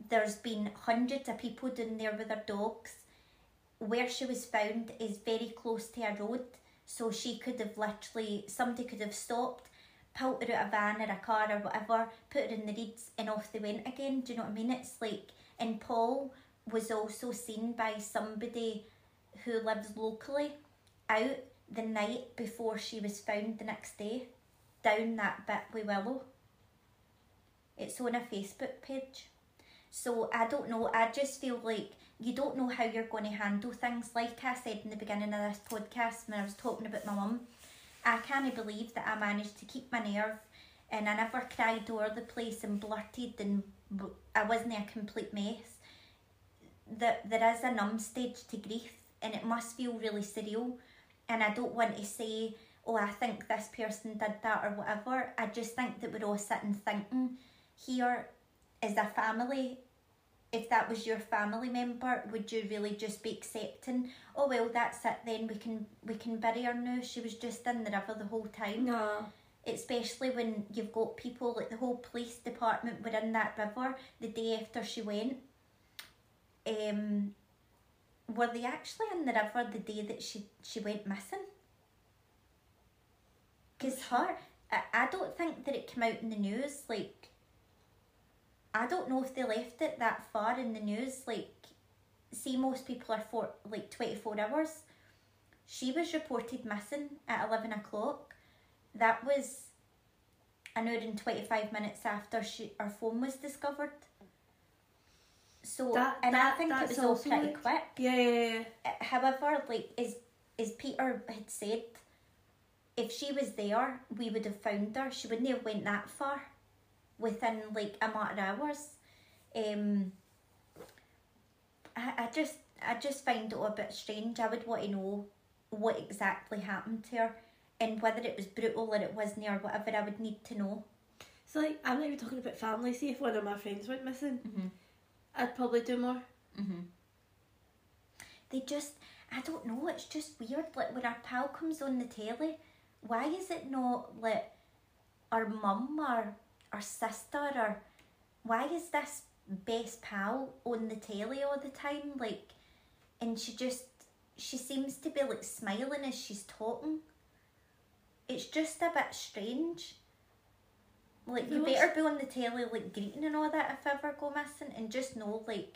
S1: There's been hundreds of people down there with their dogs. Where she was found is very close to a road, so she could have literally, somebody could have stopped, pulled her out a van or a car or whatever, put her in the reeds, and off they went again. Do you know what I mean? It's like, and Paul was also seen by somebody who lives locally out the night before she was found the next day down that bit with Willow. It's on a Facebook page. So I don't know, I just feel like you don't know how you're going to handle things. Like I said in the beginning of this podcast when I was talking about my mum, I can't believe that I managed to keep my nerve and I never cried over the place and blurted and I wasn't a complete mess. That there is a numb stage to grief and it must feel really surreal. And I don't want to say, oh, I think this person did that or whatever. I just think that we're all sitting thinking here is a family. If that was your family member, would you really just be accepting? Oh well, that's it. Then we can we can bury her now. She was just in the river the whole time.
S2: No.
S1: Especially when you've got people like the whole police department were in that river the day after she went. Um, were they actually in the river the day that she, she went missing? Because her, I, I don't think that it came out in the news. Like, I don't know if they left it that far in the news. Like, see, most people are for like 24 hours. She was reported missing at 11 o'clock. That was an hour and 25 minutes after she her phone was discovered. So
S2: That-
S1: and
S2: that-
S1: I think it was all pretty
S2: like-
S1: quick.
S2: Yeah, yeah, yeah.
S1: Uh, However, like as as Peter had said, if she was there, we would have found her. She wouldn't have went that far within like a matter of hours. Um, I, I just I just find it a bit strange. I would want to know what exactly happened to her and whether it was brutal or it wasn't or whatever. I would need to know.
S2: So like, I'm not even talking about family. See, if one of my friends went missing,
S1: Mhm.
S2: I'd probably do more.
S1: Mm-hmm. They just, I don't know, it's just weird. Like when our pal comes on the telly, why is it not like our mum or our sister or why is this best pal on the telly all the time? Like, and she just, she seems to be like smiling as she's talking. It's just a bit strange. Like, you better be on the telly, like, greeting and all that if I ever go missing, and just know, like,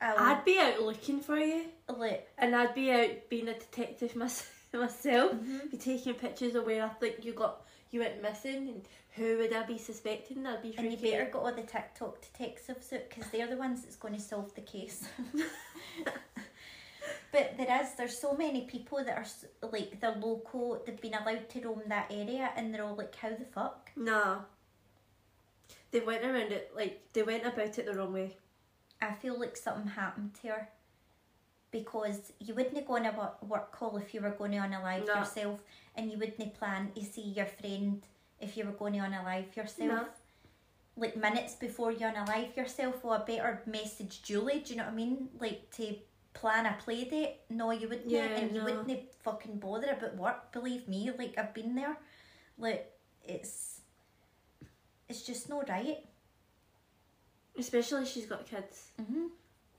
S1: I'll,
S2: I'd be out looking for you,
S1: like,
S2: and I'd be out being a detective mys- myself.
S1: Mhm.
S2: Be taking pictures of where I think you got you went missing, and who would I be suspecting? I'd be
S1: and you better go all the TikTok detectives out because they're the ones that's going to solve the case. but there is, there's so many people that are like, they're local, they've been allowed to roam that area, and they're all like, how the fuck?
S2: Nah. They went around it like they went about it the wrong way.
S1: I feel like something happened to her because you wouldn't go on a work, call if you were going on a live
S2: No.
S1: yourself, and you wouldn't plan to see your friend if you were going on a live yourself.
S2: No.
S1: Like minutes before you're on a live yourself, or I better message Julie. Do you know what I mean? Like to plan a play date. No, you wouldn't,
S2: Yeah,
S1: and you wouldn't fucking bother about work. Believe me, like I've been there. Like it's, it's just not right.
S2: Especially she's got kids.
S1: Mm-hmm.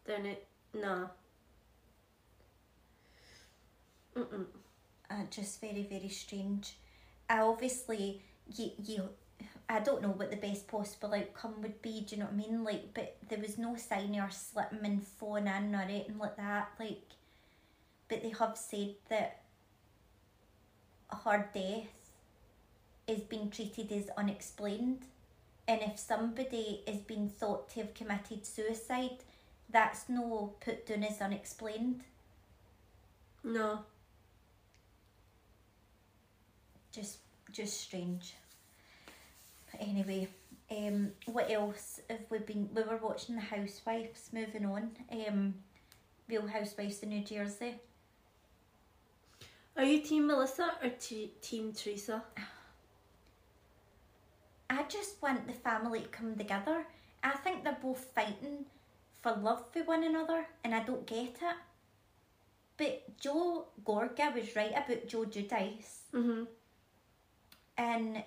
S2: Then it nah. Mm-mm.
S1: uh, just very very strange. I obviously you you I don't know what the best possible outcome would be. Do you know what I mean? Like, but there was no sign of her slipping and falling in or anything like that. Like, but they have said that her death is being treated as unexplained. And if somebody is being thought to have committed suicide, that's no put down as unexplained.
S2: No.
S1: Just just strange. But anyway, um what else have we been we were watching the housewives moving on. Um Real Housewives of New Jersey.
S2: Are you Team Melissa or t- Team Teresa?
S1: I just want the family to come together. I think they're both fighting for love for one another, and I don't get it. But Joe Gorga was right about Joe Giudice,
S2: Mm-hmm.
S1: and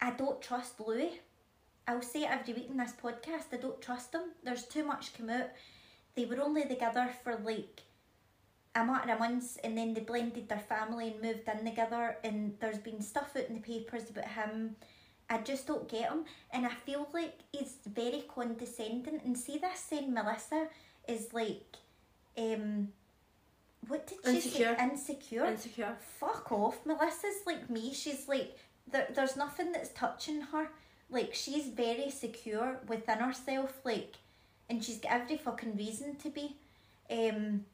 S1: I don't trust Louis. I'll say it every week in this podcast. I don't trust him. There's too much come out. They were only together for like a matter of months, and then they blended their family and moved in together. And there's been stuff out in the papers about him. I just don't get him, and I feel like he's very condescending. And see this saying Melissa is like, um, what did she
S2: Insecure.
S1: say? Insecure.
S2: Insecure.
S1: Fuck off. Melissa's like me. She's like there, there's nothing that's touching her. Like she's very secure within herself. Like, and she's got every fucking reason to be. Um.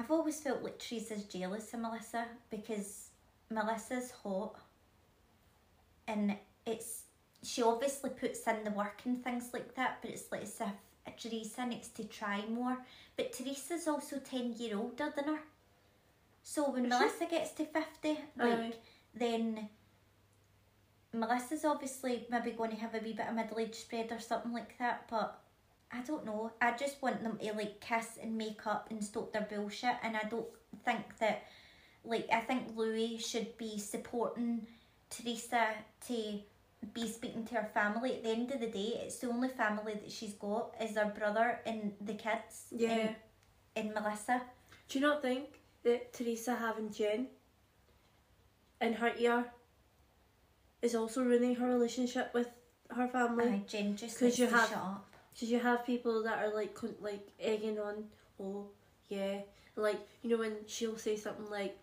S1: I've always felt like Teresa's jealous of Melissa because Melissa's hot, and it's she obviously puts in the work and things like that. But it's like as if Teresa needs to try more. But Teresa's also ten year older than her. So when
S2: Is she?
S1: Melissa gets to fifty, oh. like
S2: Aye.
S1: then Melissa's obviously maybe going to have a wee bit of middle age spread or something like that, but I don't know. I just want them to like kiss and make up and stop their bullshit, and I don't think that, like, I think Louis should be supporting Teresa to be speaking to her family. At the end of the day, it's the only family that she's got is her brother and the kids.
S2: Yeah.
S1: And, and Melissa.
S2: Do you not think that Teresa having Jen in her ear is also ruining her relationship with her family?
S1: Aye, Jen just
S2: 'Cause
S1: needs
S2: you have- Did you have people that are like like egging on? Oh yeah, like you know when she'll say something like,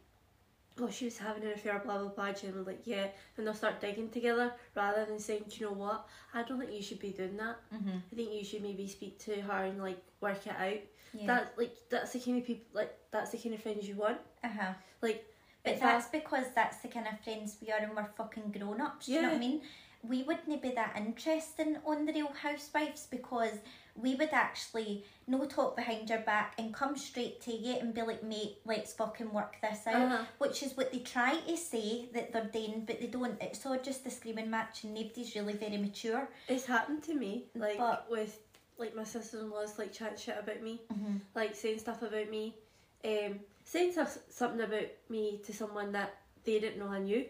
S2: "Oh, she was having an affair," blah blah blah. Will like, "Yeah," and they'll start digging together rather than saying, "Do you know what? I don't think you should be doing that.
S1: Mm-hmm.
S2: I think you should maybe speak to her and like work it out."
S1: Yeah.
S2: That like that's the kind of people like that's the kind of friends you want.
S1: uh huh.
S2: Like,
S1: But that's because that's the kind of friends we are and we're fucking grown ups. Do you know what I mean? We wouldn't be that interesting on the Real Housewives because we would actually no talk behind your back and come straight to you and be like, mate, let's fucking work this out.
S2: Uh-huh.
S1: Which is what they try to say that they're doing, but they don't. It's all just a screaming match and nobody's really very mature.
S2: It's happened to me, like
S1: But-
S2: with like my sister in law's like chatting shit about me,
S1: Mm-hmm.
S2: like saying stuff about me, um, saying stuff, something about me to someone that they didn't know I knew.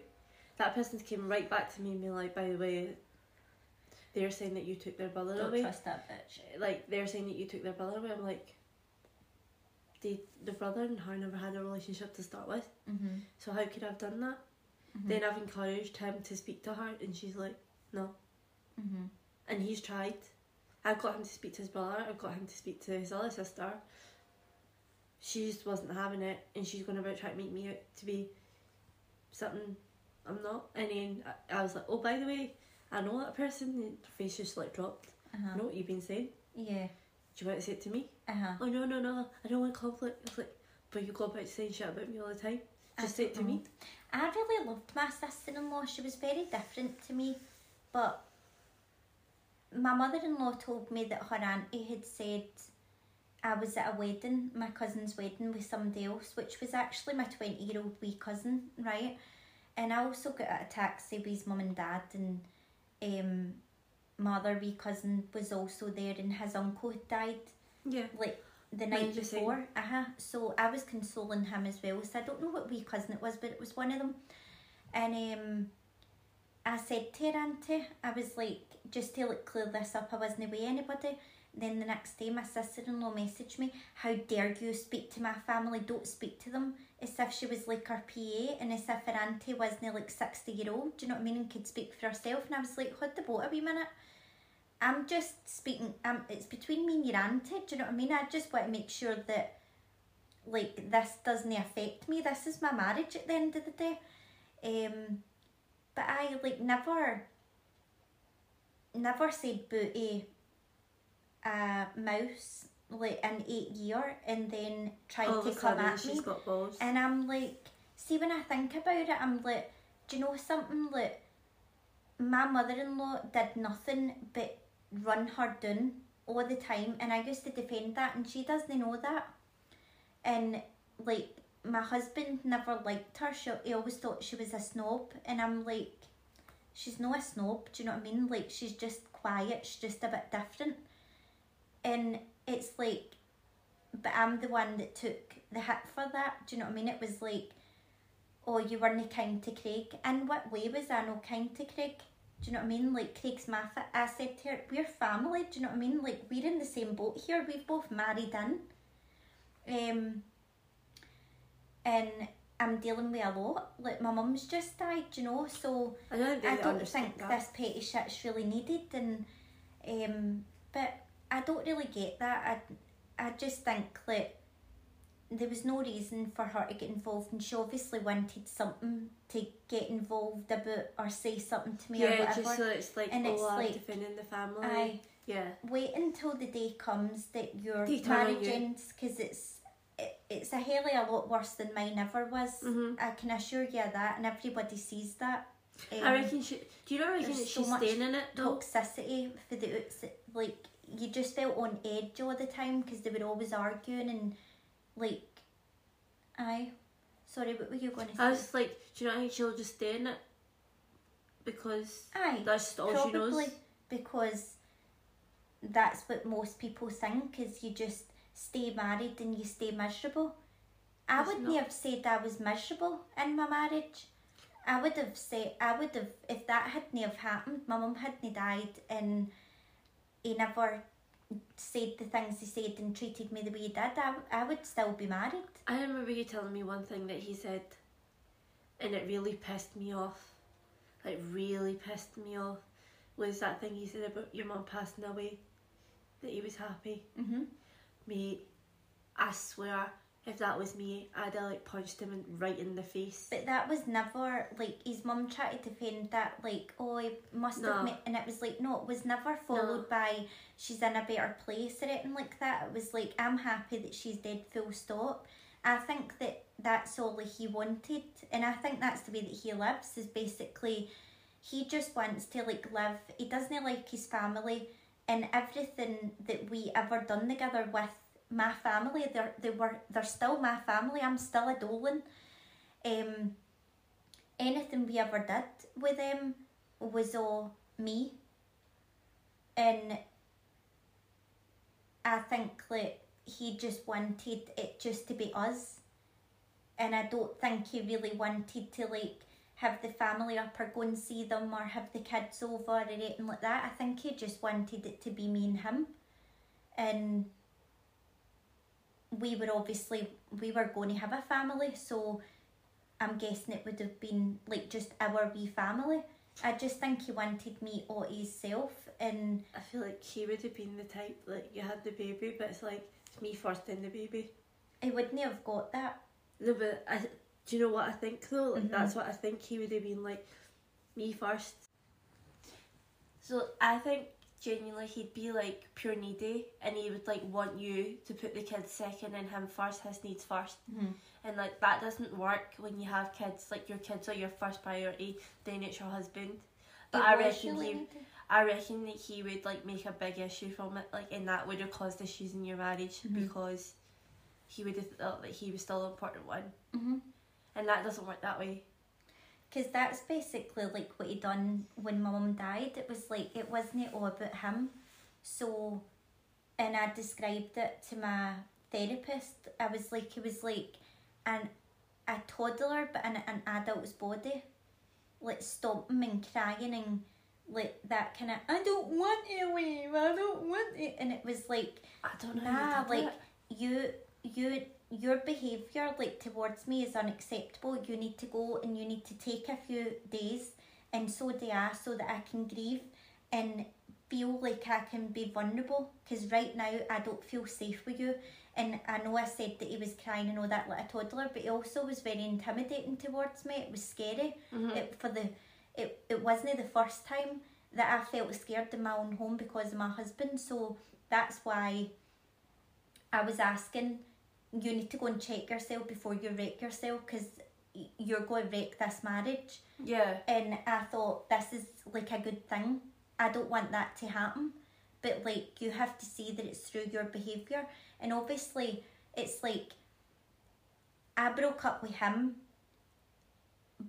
S2: That person came right back to me and be like, by the way, they're saying that you took their brother away.
S1: Don't
S2: away.
S1: trust that bitch.
S2: Like they're saying that you took their brother away. I'm like, they, the brother and her never had a relationship to start with,
S1: Mm-hmm.
S2: so how could I have done that?
S1: Mhm.
S2: Then I've encouraged him to speak to her, and she's like, no.
S1: Mm-hmm.
S2: and he's tried. I've got him to speak to his brother. I've got him to speak to his other sister. She just wasn't having it, and she's going about trying to make me out to be something I'm not. And then I, I was like, "Oh, by the way, I know that person." And her face just like dropped. I
S1: Uh-huh.
S2: know what you've been saying.
S1: Yeah.
S2: Do you want to say it to me?
S1: Uh-huh.
S2: Oh no, no, no! I don't want conflict. I was like, "But you go about saying shit about me all the time. Just say it to me."
S1: I really loved my sister-in-law. She was very different to me, but my mother-in-law told me that her auntie had said I was at a wedding, my cousin's wedding with somebody else, which was actually my twenty-year-old wee cousin, right? And I also got a taxi with his mum and dad, and um, my other wee cousin was also there, and his uncle had died
S2: Yeah.
S1: like the night before. Uh huh. So I was consoling him as well. So I don't know what wee cousin it was, but it was one of them. And um, I said to her auntie, I was like, just to like clear this up, I wasn't away anybody. Then the next day, my sister in law messaged me, How dare you speak to my family? Don't speak to them. As if she was like her PA, and as if her auntie wasn't like 60 year old, do you know what I mean? And could speak for herself. And I was like, Hold the boat a wee minute. I'm just speaking. Um, it's between me and your auntie. Do you know what I mean? I just want to make sure that, like, this doesn't affect me. This is my marriage at the end of the day. Um, but I like never, never said booty a mouse like an eight year and then tried
S2: All
S1: to come at
S2: she's
S1: me.
S2: got balls.
S1: And I'm like, see, when I think about it, I'm like, do you know something? Like, my mother in law did nothing but run her down all the time, and I used to defend that, and she doesn't know that. And, like, my husband never liked her, she, he always thought she was a snob, and I'm like, she's not a snob, do you know what I mean? Like, she's just quiet, she's just a bit different. And it's like, but I'm the one that took the hit for that. Do you know what I mean? It was like, oh, you weren't kind to Craig. In what way was I no kind to Craig? Do you know what I mean? Like Craig's my I said to her, we're family. Do you know what I mean? Like we're in the same boat here. We've both married in. Um. And I'm dealing with a lot. Like my mum's just died. You know? So
S2: I don't,
S1: I don't think
S2: that.
S1: this petty shit's really needed, and um, but I don't really get that. I, I just think that there was no reason for her to get involved, and she obviously wanted something to get involved about or say something to me or
S2: yeah,
S1: whatever.
S2: just so it's like,
S1: And
S2: oh,
S1: it's
S2: I'm
S1: like-
S2: defending the family.
S1: I
S2: yeah.
S1: wait until the day comes that your
S2: They turn on
S1: marriage
S2: you.
S1: because it's. It, it's a hell of a lot worse than mine ever was.
S2: hmm
S1: I can assure you of that, and everybody sees that.
S2: I
S1: Um,
S2: reckon she. Do you not reckon
S1: there's
S2: that
S1: so
S2: she's
S1: much
S2: staying in it though?
S1: toxicity for the like you just felt on edge all the time because they were always arguing and like I sorry what were you going to say
S2: I was like, do you know think she'll just stay in it? Because
S1: aye
S2: that's just all she knows.
S1: probably because that's what most people think is you just stay married and you stay miserable I
S2: It's
S1: wouldn't
S2: not.
S1: have said I was miserable in my marriage I would have said I would have if that hadn't have happened my mum hadn't died and he never said the things he said and treated me the way he did I, I would still be married
S2: I remember you telling me one thing that he said, and it really pissed me off. Like really pissed me off. Was that thing he said about your mum passing away? That he was happy.
S1: mm-hmm.
S2: Mate, I swear, if that was me, I'd have like punched him right in the face.
S1: But that was never like his mum tried to defend that like oh he must
S2: No.
S1: have ma-, and it was like no it was never followed by she's in a better place or anything like that. It was like I'm happy that she's dead full stop. I think that that's all that he wanted and I think that's the way that he lives is basically he just wants to like live he doesn't like his family and everything that we ever done together with my family they're they were they're still my family I'm still a Dolan um, anything we ever did with them was all me. And I think that he just wanted it just to be us. And I don't think he really wanted to like have the family up or go and see them or have the kids over or anything like that. I think he just wanted it to be me and him. And we were obviously we were going to have a family, so I'm guessing it would have been like just our wee family. I just think he wanted me all himself, and
S2: I feel like he would have been the type like you had the baby, but it's like it's me first then the baby.
S1: he wouldn't have got that.
S2: No, but I, do you know what I think though? Like
S1: Mhm.
S2: that's what I think he would have been like, me first. So I think genuinely he'd be like pure needy, and he would like want you to put the kids second and him first, his needs 1st
S1: Mhm.
S2: and like that doesn't work when you have kids. Like your kids are your first priority, then it's your husband. But I reckon he, I reckon that he would like make a big issue from it, like, and that would have caused issues in your marriage
S1: Mhm.
S2: because he would have thought that he was still the important one,
S1: Mm-hmm.
S2: and that doesn't work that way.
S1: Because that's basically like what he done when my mum died. It was like it wasn't all about him. So, and I described it to my therapist. I was like, it was like an a toddler but in an adult's body, like stomping and crying and like that kind of I don't want to leave. I don't want it, and it was like
S2: I don't know.
S1: Nah,
S2: he
S1: like
S2: it.
S1: you you your behaviour like towards me is unacceptable. You need to go and you need to take a few days and so do I so that I can grieve and feel like I can be vulnerable because right now I don't feel safe with you. And I know I said that he was crying and all that like a toddler, but he also was very intimidating towards me. It was scary.
S2: Mhm.
S1: It, for the it, it wasn't the first time that I felt scared in my own home because of my husband. So that's why I was asking you need to go and check yourself before you wreck yourself because you're going to wreck this marriage
S2: Yeah.
S1: and I thought this is like a good thing. I don't want that to happen. But like you have to see that it's through your behaviour. And obviously it's like I broke up with him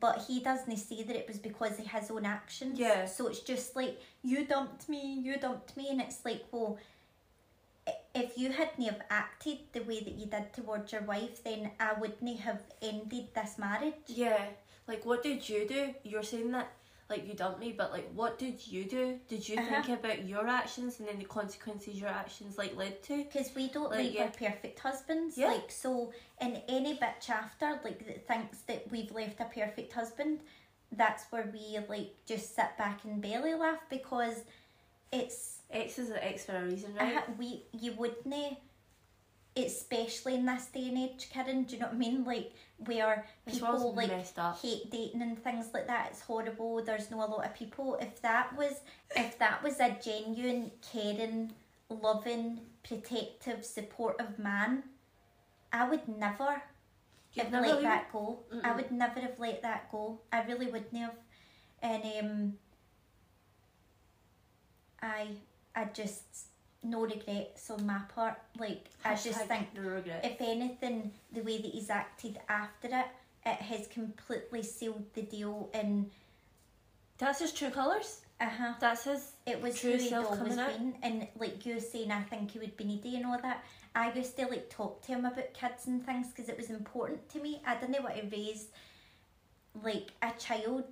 S1: but he doesn't see that it was because of his own actions.
S2: Yeah.
S1: So it's just like you dumped me, you dumped me and it's like, well if you hadn't have acted the way that you did towards your wife, then I wouldn't have ended this marriage.
S2: Yeah. Like, what did you do? You're saying that, like, you dumped me, but, like, what did you do? Did you
S1: Uh-huh.
S2: think about your actions and then the consequences your actions, like, led to?
S1: Because we don't
S2: Like,
S1: like
S2: yeah.
S1: our perfect husbands.
S2: Yeah.
S1: Like so in any bitch after like that thinks that we've left a perfect husband, that's where we like just sit back and belly laugh because it's
S2: X is an X for a reason, right?
S1: uh, we you wouldn't especially in this day and age, Kirin, do you know what I mean? Like where
S2: This
S1: people like
S2: up.
S1: hate dating and things like that. It's horrible. There's no a lot of people. If that was if that was a genuine, caring, loving, protective, supportive man, I would never
S2: You'd
S1: have
S2: never
S1: let that go. I
S2: Mm-mm.
S1: would never have let that go. I really wouldn't have. And um I I just no regrets on my part. Like I just think
S2: no
S1: if anything, the way that he's acted after it, it has completely sealed the deal. And
S2: That's his true colours.
S1: uh huh,
S2: That's his.
S1: it was
S2: True
S1: who he'd
S2: self
S1: always
S2: coming out.
S1: been. And like you were saying, I think he would be needy and all that. I used to like talk to him about kids and things because it was important to me. I didn't want to raise like a child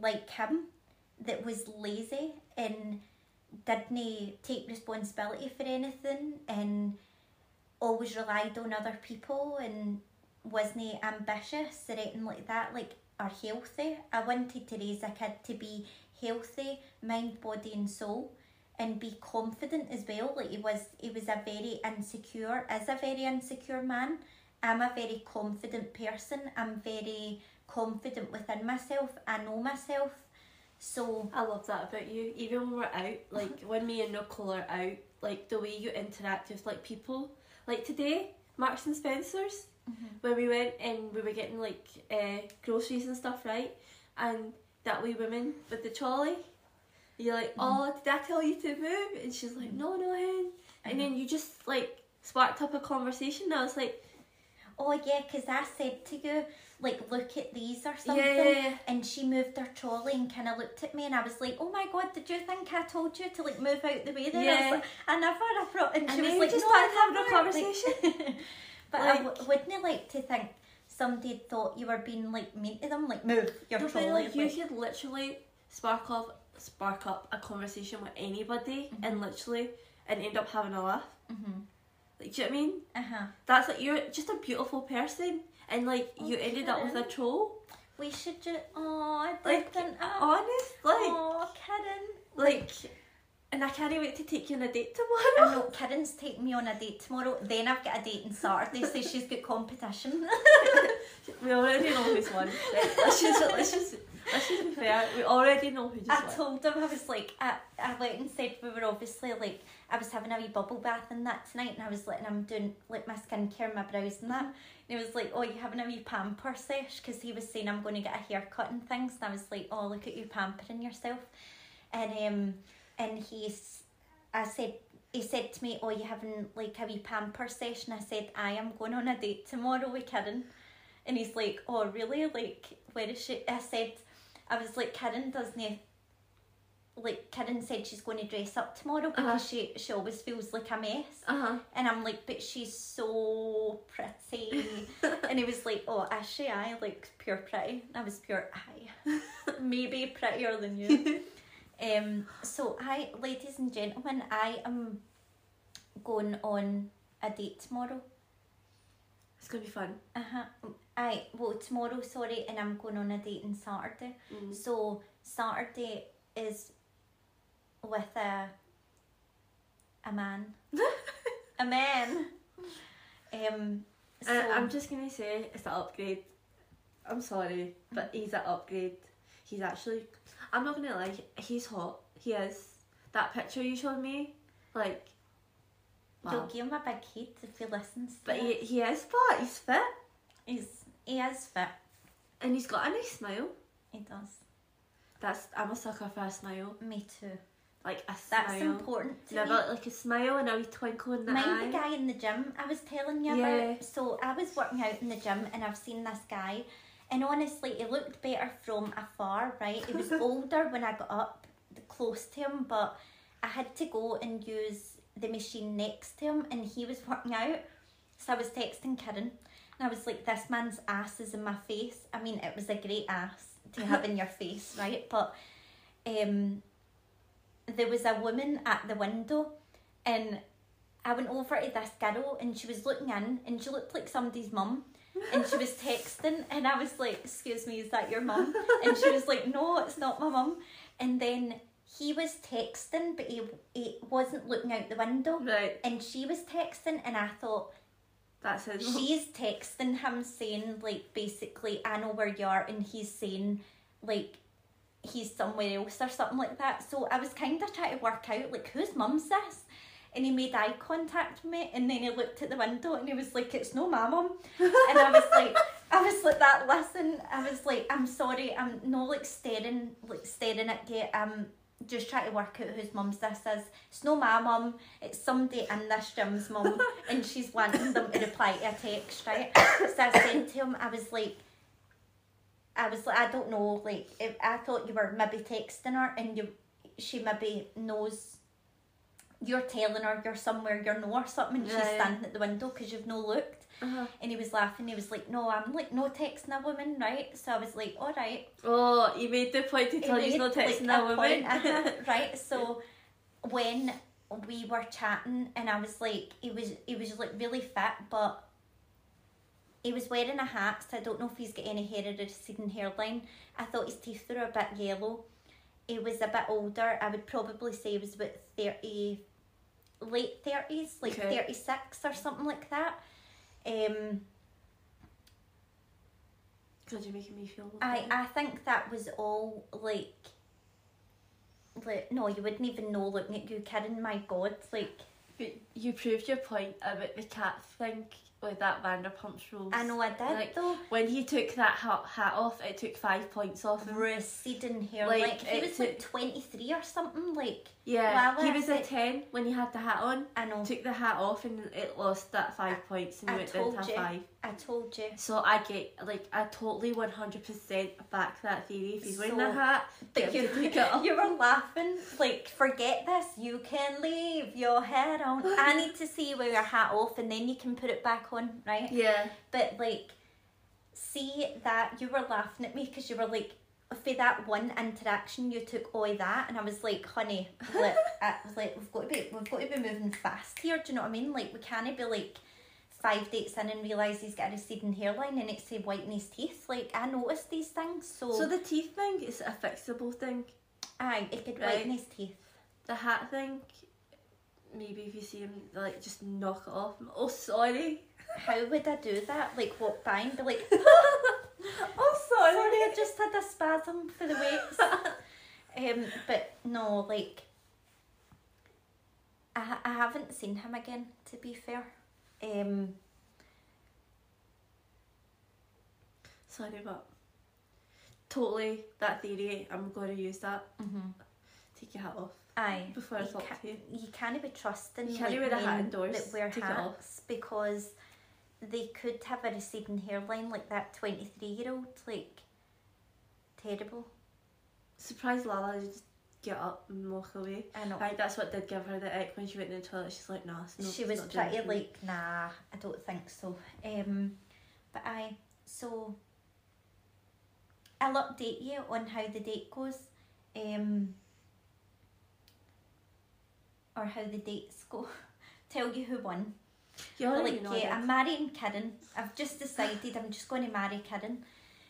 S1: like him that was lazy and didn't take responsibility for anything and always relied on other people and wasn't ambitious or anything like that, like are healthy. I wanted to raise a kid to be healthy, mind, body and soul and be confident as well. Like he was he was a very insecure, is a very insecure man. I'm a very confident person. I'm very confident within myself. I know myself. So
S2: I love that about you. Even when we're out, like when me and Nicole are out, like the way you interact with like people. Like today, Marks and Spencers, mm-hmm. when we went and we were getting like uh, groceries and stuff, right? And that wee woman with the trolley, you're like, oh, did I tell you to move? And she's like, mm-hmm. no, no, hen. And then you just like sparked up a conversation. And I was like,
S1: Oh yeah, because I said to you, like, look at these or something.
S2: yeah.
S1: And she moved her trolley and kind of looked at me, and I was like, "Oh my god, did you think I told you to like move out the way there?" I,
S2: Yeah.
S1: was like, I never. I brought, and,
S2: And
S1: she was like,
S2: just
S1: "No,
S2: started
S1: I
S2: having a
S1: conversation. Like- but I
S2: Like-
S1: w- wouldn't like to think somebody thought you were being like mean to them, like move your
S2: No,
S1: trolley.
S2: like, you could literally spark off, spark up a conversation with anybody, and literally, and end up having a laugh.
S1: Mhm.
S2: Like, do you know what I mean?
S1: Uh huh.
S2: That's like you're just a beautiful person, and like you
S1: Oh,
S2: ended up with a troll.
S1: We should just. Oh, I
S2: Like,
S1: didn't. Oh,
S2: Honest, like,
S1: oh, Kirin.
S2: like, and I can't wait to take you on a date tomorrow.
S1: Oh, I know Kirin's taking me on a date tomorrow. Then I've got a date on Saturday, so she's got competition.
S2: we already know who's won. Let's just let's just let's just be fair. We already know who just
S1: I told him I was like I, I went and said we were obviously like I was having a wee bubble bath and that tonight and I was letting him doing like my skincare, and my brows and that. And he was like, "Oh, you having a wee pamper sesh?" Because he was saying I'm going to get a haircut and things. And I was like, "Oh, look at you pampering yourself." And um, and he's, I said. He said to me, "Oh, you having like a wee pamper session?" I said, "I am going on a date tomorrow with Kirin," and he's like, "Oh, really? Like, where is she?" I said, "I was like, Kirin doesn't like Kirin said she's going to dress up tomorrow because
S2: Uh-huh.
S1: she she always feels like a mess."
S2: Uh huh.
S1: And I'm like, "But she's so pretty," and he was like, "Oh, is she? I like pure pretty." I was pure I, maybe prettier than you. Um, so I, ladies and gentlemen, I am going on a date tomorrow.
S2: It's gonna be fun.
S1: Uh huh. I well tomorrow, sorry, and I'm going on a date on Saturday.
S2: Mm.
S1: So Saturday is with a a man. a man. Um so
S2: And I'm just gonna say it's an upgrade. I'm sorry, but he's an upgrade. He's actually. I'm not gonna lie. He's hot. He is. That picture you showed me, like.
S1: you'll give him a big heat if he listens to
S2: But he, he is fat. He's fit,
S1: He's he is fit.
S2: and he's got a nice smile.
S1: He does.
S2: That's I'm a sucker for a smile.
S1: Me too.
S2: Like a
S1: That's
S2: smile.
S1: important to
S2: Never
S1: me.
S2: like a smile and a wee twinkle in the
S1: Mind
S2: eye.
S1: the guy in the gym I was telling you
S2: Yeah.
S1: about. So I was working out in the gym and I've seen this guy and honestly he looked better from afar, right? He was older when I got up close to him but I had to go and use the machine next to him and he was working out. So I was texting Kirin and I was like, This man's ass is in my face. I mean it was a great ass to have in your face, right? But um there was a woman at the window and I went over to this girl and she was looking in and she looked like somebody's mum and she was texting and I was like, Excuse me, is that your mum? And she was like, No, it's not my mum. And then he was texting but he, he wasn't looking out the window
S2: Right.
S1: and she was texting and I thought She's texting him saying like basically I know where you are and he's saying like he's somewhere else or something like that. So I was kind of trying to work out like whose mum's this? And he made eye contact with me and then he looked at the window and he was like, It's no my mum and I was like I was like that listen, I was like, I'm sorry, I'm no like staring like staring at you. I'm just trying to work out whose mum's this is. It's no my mum, it's somebody in this gym's mum and she's wanting them to reply to a text, right? So I said to him, I was like I was like, I don't know, like if I thought you were maybe texting her and you she maybe knows you're telling her you're somewhere you're no or something and she's
S2: Right.
S1: standing at the window because you've no looked
S2: Uh-huh.
S1: and he was laughing he was like no I'm like no texting a woman right so I was like alright
S2: Oh, he made the point to tell you he's not texting a woman.
S1: uh-huh, right so when we were chatting and I was like he was he was like really fit but he was wearing a hat so I don't know if he's got any hair or receding hairline I thought his teeth were a bit yellow he was a bit older I would probably say he was about 30 late 30s like
S2: Okay.
S1: 36 or something like that um
S2: God, you're making me feel.
S1: I. I think that was all like like no you wouldn't even know looking at you kidding my god like
S2: But you proved your point about the cat thing with that Vanderpump rules.
S1: I know I did
S2: Like,
S1: though
S2: When he took that hat, hat off, it took five points off him.
S1: receding hair
S2: Like,
S1: like, he
S2: it
S1: was like 23 or something like
S2: Yeah, he was a 10 when he had the hat on.
S1: I know
S2: Took the hat off and it lost that five points and
S1: I
S2: went down to
S1: you.
S2: five.
S1: I told you
S2: So I get, like, I totally 100% back that theory. If he's wearing
S1: So-
S2: the hat,
S1: but you,
S2: him to take it off.
S1: you were laughing like forget this you can leave your hair on I need to see where your hat off and then you can put it back on right
S2: Yeah.
S1: But like, see that you were laughing at me because you were like, for that one interaction, you took all that, and I was like, honey, like, I was like, we've got to be, we've got to be moving fast here. Do you know what I mean? Like, we can't be like five dates in and realise he's got a receding hairline and it's say whiten his teeth. Like, I noticed these things, so,
S2: So the teeth thing is a fixable thing.
S1: aye, it could
S2: Right.
S1: whiten his teeth.
S2: The hat thing, maybe if you see him, like, just knock it off. Oh, sorry.
S1: How would I do that? Like, walk by and be like,
S2: oh,
S1: sorry, I just had a spasm for the weights. um, but no, like, I, I haven't seen him again, to be fair. Um,
S2: Sorry, but totally that theory. I'm going to use that. Take your hat off.
S1: aye.
S2: Before I
S1: you
S2: talk
S1: ca-
S2: to you.
S1: You can't be trusting
S2: You can't
S1: like,
S2: wear a hat indoors.
S1: that wear
S2: Take
S1: hats because they could have a receding hairline like that 23 year old. Like, terrible.
S2: Surprised Lala just get up and walk away.
S1: I know.
S2: I think that's what did give her the ick when she went in the toilet. She's like, nah, it's not,
S1: she was pretty
S2: it for me."
S1: like nah i don't think so um but i so i'll update you on how the date goes um or how the dates go tell you who won
S2: You already
S1: like yeah i'm marrying Kirin i've just decided i'm just going to marry Kirin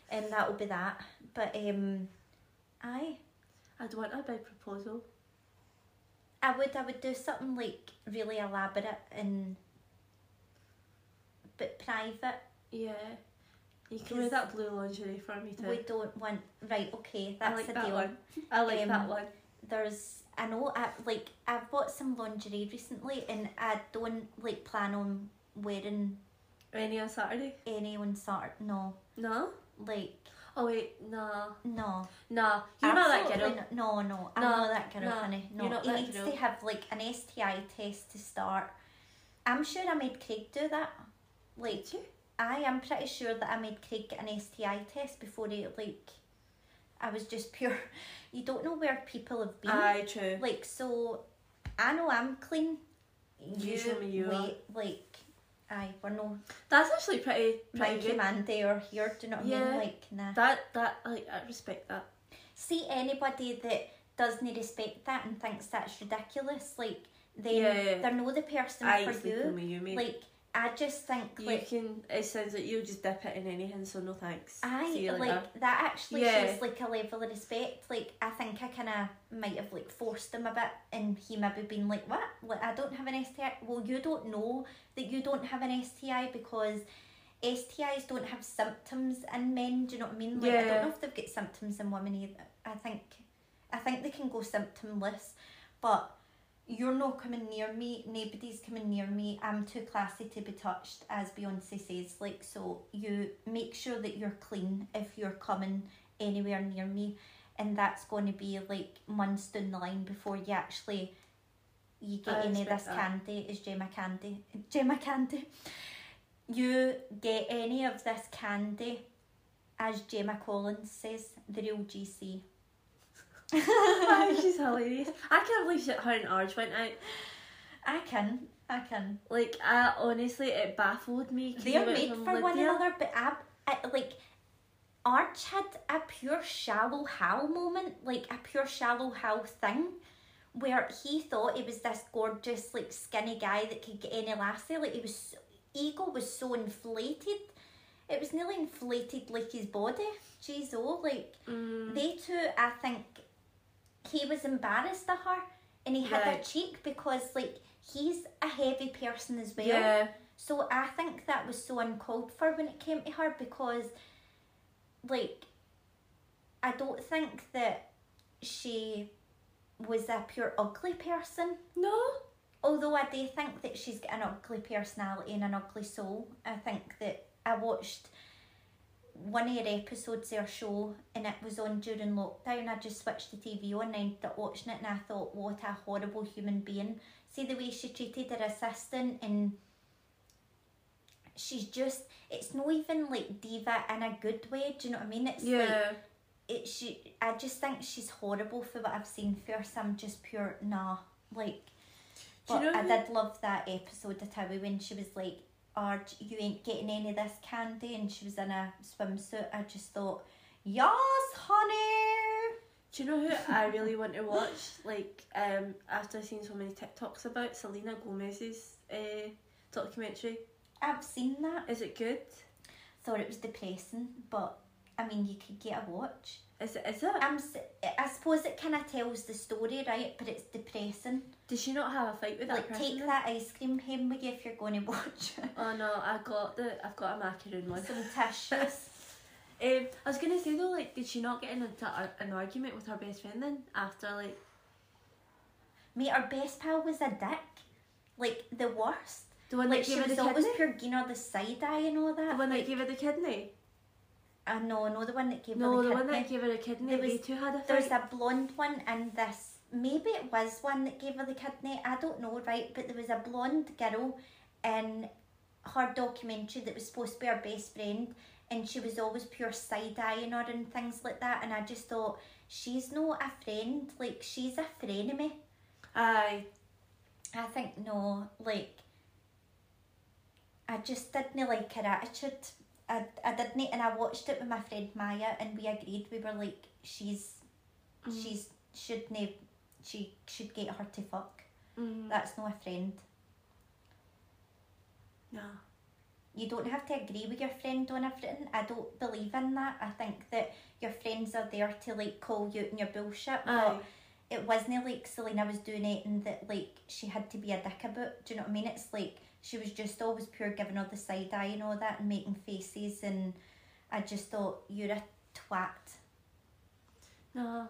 S1: and that'll be that but um i
S2: I'd want a big proposal.
S1: I would I would do something like really elaborate and but private.
S2: Yeah. You can wear that blue lingerie for me too.
S1: We don't want right. Okay,
S2: I
S1: that's
S2: like
S1: a
S2: that
S1: deal.
S2: one. I like
S1: Um,
S2: that one.
S1: There's I know I like I've bought some lingerie recently and I don't like plan on wearing
S2: Any on Saturday?
S1: any on Saturday. No,
S2: No?
S1: like
S2: Oh wait, no.
S1: no.
S2: No. You're not that
S1: Absolutely
S2: girl.
S1: n- No, no, I'm
S2: No,
S1: not that girl,
S2: no,
S1: honey. No,
S2: you're not
S1: he
S2: that
S1: needs to have like an STI test to start. I'm sure I made Craig do that. Like,
S2: Did you?
S1: I am pretty sure that I made Craig get an STI test before he like. I was just pure. You don't know where people have been.
S2: Aye, true.
S1: Like so, I know I'm clean.
S2: You show me you are.
S1: wait, like, aye, we're no
S2: That's actually pretty pretty
S1: Mikey
S2: good.
S1: Mandy or here. Do you know what I mean? Like, nah.
S2: That that like I respect that.
S1: see anybody that doesn't respect that and thinks that's ridiculous, like then
S2: Yeah.
S1: they're no the person
S2: I
S1: for you.
S2: you.
S1: Like I just think
S2: you
S1: like
S2: can. It sounds like you'll just dip it in anything, so no thanks.
S1: I like that actually
S2: Yeah.
S1: shows like a level of respect. Like I think I kinda might have like forced him a bit and he maybe been like, What? Like I don't have an STI well you don't know that you don't have an STI because STIs don't have symptoms in men, do you know what I mean? Like I don't know if they've got symptoms in women either. I think I think they can go symptomless, but you're not coming near me, nobody's coming near me, I'm too classy to be touched, as Beyonce says. Like, so you make sure that you're clean if you're coming anywhere near me, and that's going to be like months down the line before you actually you get
S2: I
S1: any of this
S2: that.
S1: candy. Is Gemma candy? Gemma candy. You get any of this candy, as Gemma Collins says, the real GC.
S2: She's hilarious. I can't believe that her and Arg went out.
S1: I can, I can.
S2: Like, I honestly, it baffled me.
S1: They're made for one another, but I, I like Arch had a pure shallow Hal moment, like a pure shallow Hal thing, where he thought he was this gorgeous, like skinny guy that could get any lassie. Like he was, so, ego was so inflated. It was nearly inflated like his body. Jeez, oh, like
S2: Mm,
S1: they two, I think he was embarrassed of her, and he had
S2: Right.
S1: cheek because like he's a heavy person as well.
S2: yeah.
S1: So I think that was so uncalled for when it came to her because, like, I don't think that she was a pure ugly person.
S2: No.
S1: Although I do think that she's got an ugly personality and an ugly soul. I think that I watched one of her episodes of her show and it was on during lockdown. I just switched the TV on and I ended up watching it and I thought, what a horrible human being. See the way she treated her assistant and she's just, it's not even like diva in a good way. Do you know what I mean? It's like,
S2: Yeah.
S1: it she I just think she's horrible for what I've seen so I'm just pure nah. Like
S2: Do you know
S1: I did love that episode of Towie when she was like, Arg, you ain't getting any of this candy and she was in a swimsuit. I just thought, Yes, honey
S2: Do you know who I really want to watch? Like, um, after I've seen so many TikToks about Selena Gomez's uh, documentary.
S1: I've seen that.
S2: Is it good?
S1: Thought it was depressing, but I mean you could get a watch.
S2: Is it? Is it?
S1: I'm I suppose it kinda tells the story, right? But it's depressing.
S2: Did she not have a fight with that
S1: Like take
S2: then?
S1: that ice cream home with you if you're gonna watch it.
S2: Oh no, I got the. I've got a macaroon one.
S1: Some tissues.
S2: Um, I was gonna say though, like, did she not get into a, an argument with her best friend then after like?
S1: Mate, our best pal was a dick. Like the worst.
S2: The one
S1: Like
S2: that
S1: she
S2: gave her
S1: was
S2: the
S1: always
S2: kidney.
S1: pure giving her the side eye and all that.
S2: The one that gave her the kidney.
S1: Uh, no, no, the one that gave
S2: No,
S1: her
S2: the
S1: the
S2: one
S1: kidney.
S2: that gave her a kidney.
S1: There
S2: they
S1: was-
S2: two had a
S1: There's
S2: fight.
S1: a blonde one and this. Maybe it was one that gave her the kidney. I don't know, right? But there was a blonde girl in her documentary that was supposed to be her best friend, and she was always pure side eyeing her and things like that. And I just thought she's not a friend. Like she's a frenemy.
S2: Aye.
S1: I think no, like I just didn't like her attitude. I, I didn't and I watched it with my friend Maya and we agreed we were like she's
S2: Mm.
S1: she's shouldn't she should get her to fuck.
S2: Mm.
S1: That's not a friend.
S2: No.
S1: You don't have to agree with your friend on everything. I don't believe in that. I think that your friends are there to like call you on your bullshit.
S2: Aye.
S1: But it wasn't like Selena was doing anything that like she had to be a dick about. Do you know what I mean? It's like she was just always pure giving all the side eye and all that and making faces and I just thought you're a twat.
S2: No,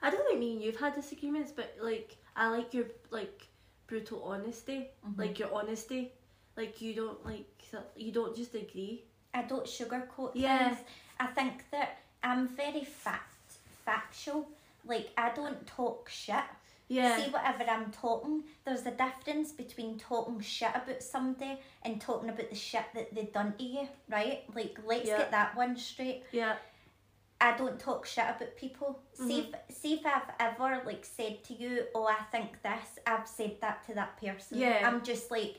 S2: I don't think me and you've had disagreements, but like I like your like brutal honesty,
S1: Mhm.
S2: like your honesty, like you don't like you don't just agree.
S1: I don't sugarcoat
S2: Yeah.
S1: things. I think that I'm very fact factual. Like I don't talk shit.
S2: Yeah,
S1: See whatever I'm talking, there's a difference between talking shit about somebody and talking about the shit that they've done to you, right? Like let's
S2: Yeah.
S1: get that one straight.
S2: yeah,
S1: I don't talk shit about people. See mm-hmm. if see if I've ever like said to you, Oh, I think this, I've said that to that person.
S2: Yeah.
S1: I'm just like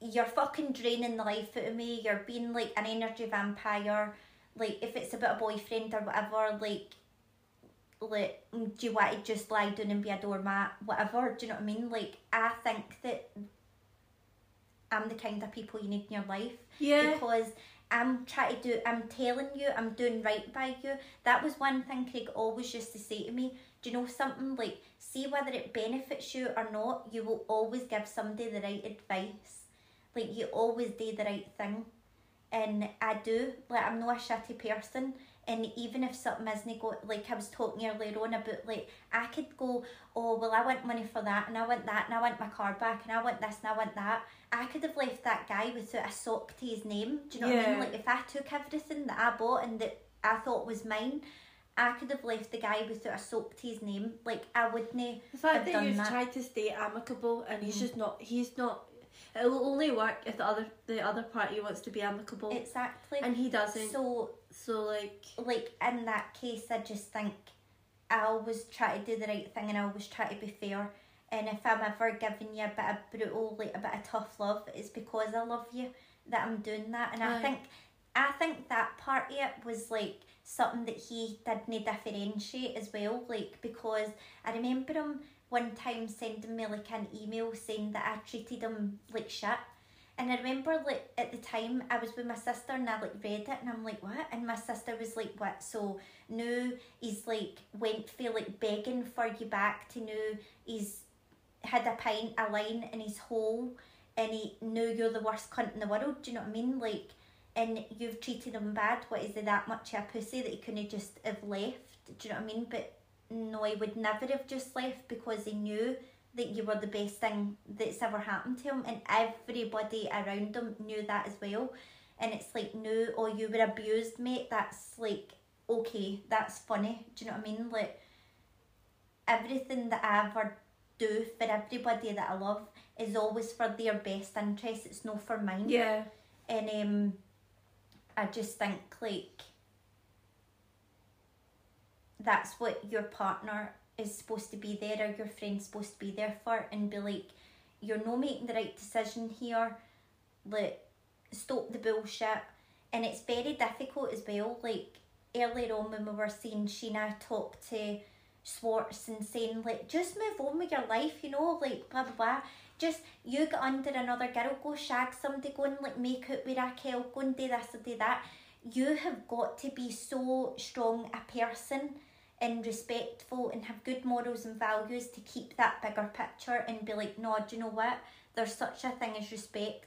S1: you're fucking draining the life out of me, you're being like an energy vampire. Like if it's about a boyfriend or whatever, like like mm, do you want to just lie down and be a doormat? Whatever, do you know what I mean? Like I think that I'm the kind of people you need in your life
S2: yeah,
S1: because I'm trying to do I'm telling you I'm doing right by you. That was one thing Craig always used to say to me. Do you know something like see whether it benefits you or not, you will always give somebody the right advice. Like you always do the right thing. And I do. Like I'm not a shitty person. And even if something isn't go like I was talking earlier on about like I could go, Oh well I want money for that and I want that and I want my car back and I want this and I want that. I could have left that guy without a sock to his name. Do you know what I mean? Like if I took everything that I bought and that I thought was mine, I could have left the guy without a sock to his name. Like I wouldn't.
S2: the fact that you've
S1: that.
S2: tried to stay amicable and he's
S1: Mhm.
S2: just not. He's not. It will only work if the other the other party wants to be amicable,
S1: Exactly.
S2: and he doesn't.
S1: So
S2: so like,
S1: like in that case, I just think I always try to do the right thing and I always try to be fair. And if I'm ever giving you a bit of brutal, like a bit of tough love, it's because I love you that I'm doing that. And I think, I think that part of it was like something that he didn't differentiate as well. Like because I remember him one time sending me like an email saying that I treated him like shit. And I remember like at the time I was with my sister and I like read it and I'm like what? And my sister was like what? So now he's like went for like begging for you back to now he's had a pint a line in his hole and he knew you're the worst cunt in the world. Do you know what I mean? Like and you've treated him bad. What is it that much of a pussy that he couldn't just have left? Do you know what I mean? But no, he would never have just left because he knew that you were the best thing that's ever happened to him, and everybody around him knew that as well. And it's like, no, or you were abused, mate. That's like, okay, that's funny. Do you know what I mean? Like, everything that I ever do for everybody that I love is always for their best interest. It's not for mine.
S2: yeah,
S1: And um, I just think like that's what your partner is supposed to be there or your friend's supposed to be there for and be like, you're not making the right decision here. Like, stop the bullshit. And it's very difficult as well. Like earlier on when we were seeing Scheana talk to Schwartz and saying like, just move on with your life, you know, like blah blah blah. Just you get under another girl, go shag somebody, go and like make out with Raquel, go and do this or do that. You have got to be so strong a person and respectful and have good morals and values to keep that bigger picture and be like, no, do you know what? There's such a thing as respect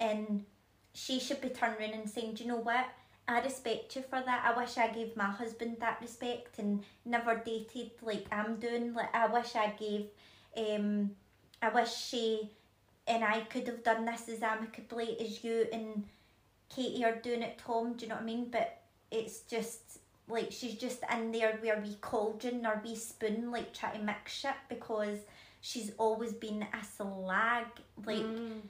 S1: and she should be turning and saying, do you know what? I respect you for that. I wish I gave my husband that respect and never dated like I'm doing. Like I wish I gave um I wish she and I could have done this as amicably as you and Katie are doing it, Tom, do you know what I mean? But it's just like she's just in there where we cauldron or we spoon like trying to mix shit because she's always been a slag. Like
S2: Mm.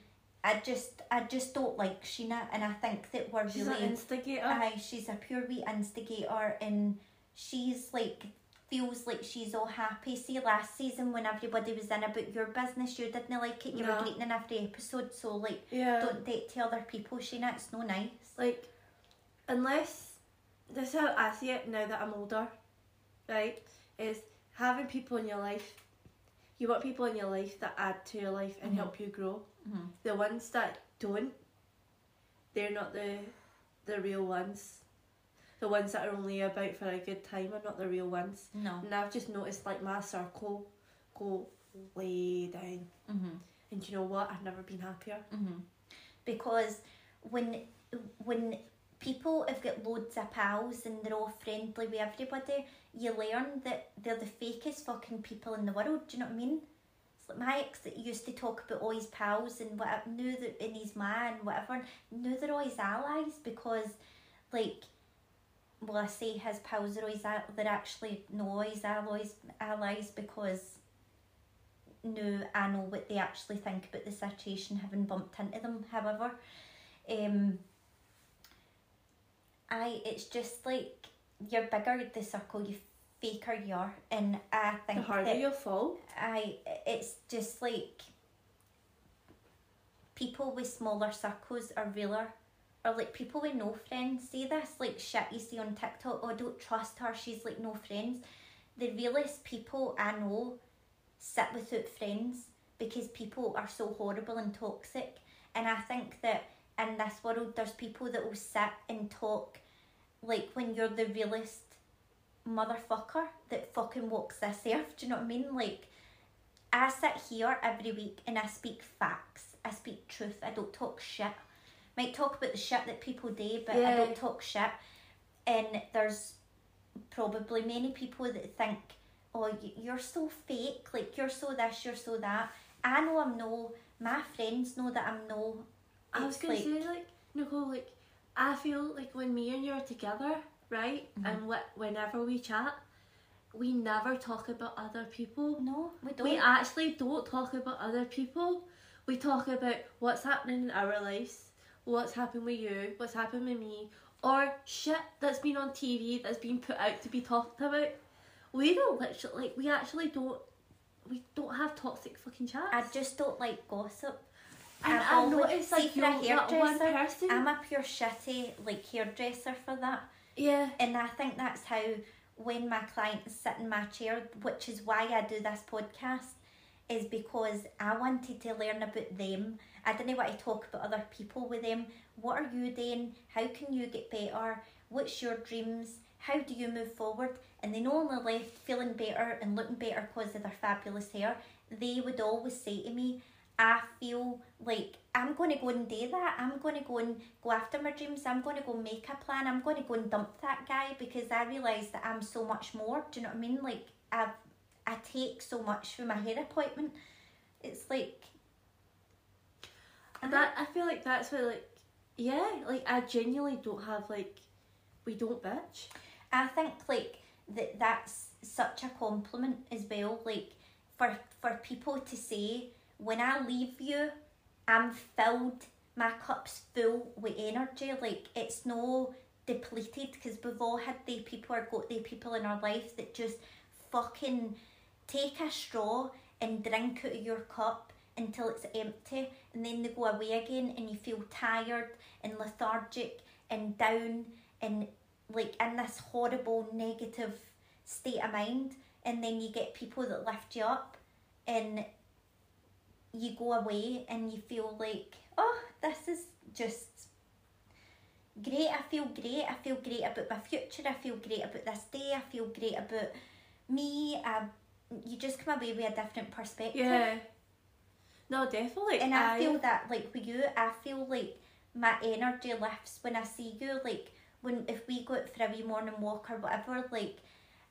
S1: I just I just don't like Scheana and I think that we're
S2: she's
S1: really
S2: an instigator.
S1: Aye, she's a pure wee instigator and she's like feels like she's all happy. See last season when everybody was in about your business, you didn't like it, you
S2: No.
S1: were greeting in every episode, so like
S2: yeah,
S1: don't date to other people, Scheana, it's no nice.
S2: like unless this is how I see it now that I'm older, right? Is having people in your life. You want people in your life that add to your life and
S1: Mhm.
S2: help you grow.
S1: Mhm.
S2: The ones that don't, they're not the the real ones. the ones that are only about for a good time are not the real ones.
S1: No.
S2: And I've just noticed like my circle go way down.
S1: Mm-hmm.
S2: And you know what? I've never been happier.
S1: Mm-hmm. Because when when people have got loads of pals and they're all friendly with everybody, you learn that they're the fakest fucking people in the world. Do you know what I mean? It's like my ex that used to talk about all his pals and what knew that in his man whatever knew they're all his allies because like well I say his pals are always al- they're actually no his allies allies because no I know what they actually think about the situation having bumped into them however um I it's just like you're bigger the circle you faker you are and I think
S2: The harder you fall.
S1: I it's just like people with smaller circles are realer or like people with no friends. See this like shit you see on TikTok oh don't trust her she's like no friends. The realest people I know sit without friends because people are so horrible and toxic. And I think that in this world there's people that will sit and talk like when you're the realest motherfucker that fucking walks this earth do you know what I mean like I sit here every week and I speak facts. I speak truth. I don't talk shit. Might talk about the shit that people do, but I don't talk shit. And there's probably many people that think, oh, you're so fake. Like, you're so this, you're so that. I know I'm no. My friends know that I'm no.
S2: I was
S1: It's
S2: gonna say like Nicole, like I feel like when me and you are together, right,
S1: Mhm.
S2: and wh- whenever we chat, we never talk about other people.
S1: No, we don't.
S2: We actually don't talk about other people. We talk about what's happening in our lives, what's happened with you, what's happened with me, or shit that's been on TV that's been put out to be talked about. We don't literally like we actually don't we don't have toxic fucking chats.
S1: I just don't like gossip.
S2: And
S1: I
S2: I noticed like
S1: for
S2: you're
S1: a
S2: that one
S1: hairdresser,
S2: person.
S1: I'm a pure shitty like hairdresser for that.
S2: yeah.
S1: And I think that's how when my clients sit in my chair, which is why I do this podcast, is because I wanted to learn about them. I didn't want to talk about other people with them. What are you doing? How can you get better? What's your dreams? How do you move forward? And they not only left feeling better and looking better because of their fabulous hair, they would always say to me, I feel like I'm going to go and do that. I'm going to go and go after my dreams. I'm going to go make a plan. I'm going to go and dump that guy because I realise that I'm so much more. Do you know what I mean? Like, I've, I take so much for my hair appointment. It's like.
S2: And that I feel like that's where, like yeah, like I genuinely don't have like we don't bitch.
S1: I think like that that's such a compliment as well. Like for for people to say when I leave you, I'm filled. My cup's full with energy. Like it's no depleted because we've all had the people or got the people in our life that just fucking take a straw and drink out of your cup until it's empty and then they go away again and you feel tired and lethargic and down and like in this horrible negative state of mind and then you get people that lift you up and you go away and you feel like oh this is just great i feel great i feel great about my future i feel great about this day i feel great about me I, you just come away with a different perspective
S2: Yeah. No, definitely.
S1: and I, feel that like with you, I feel like my energy lifts when I see you. Like when if we go out for a wee morning walk or whatever, like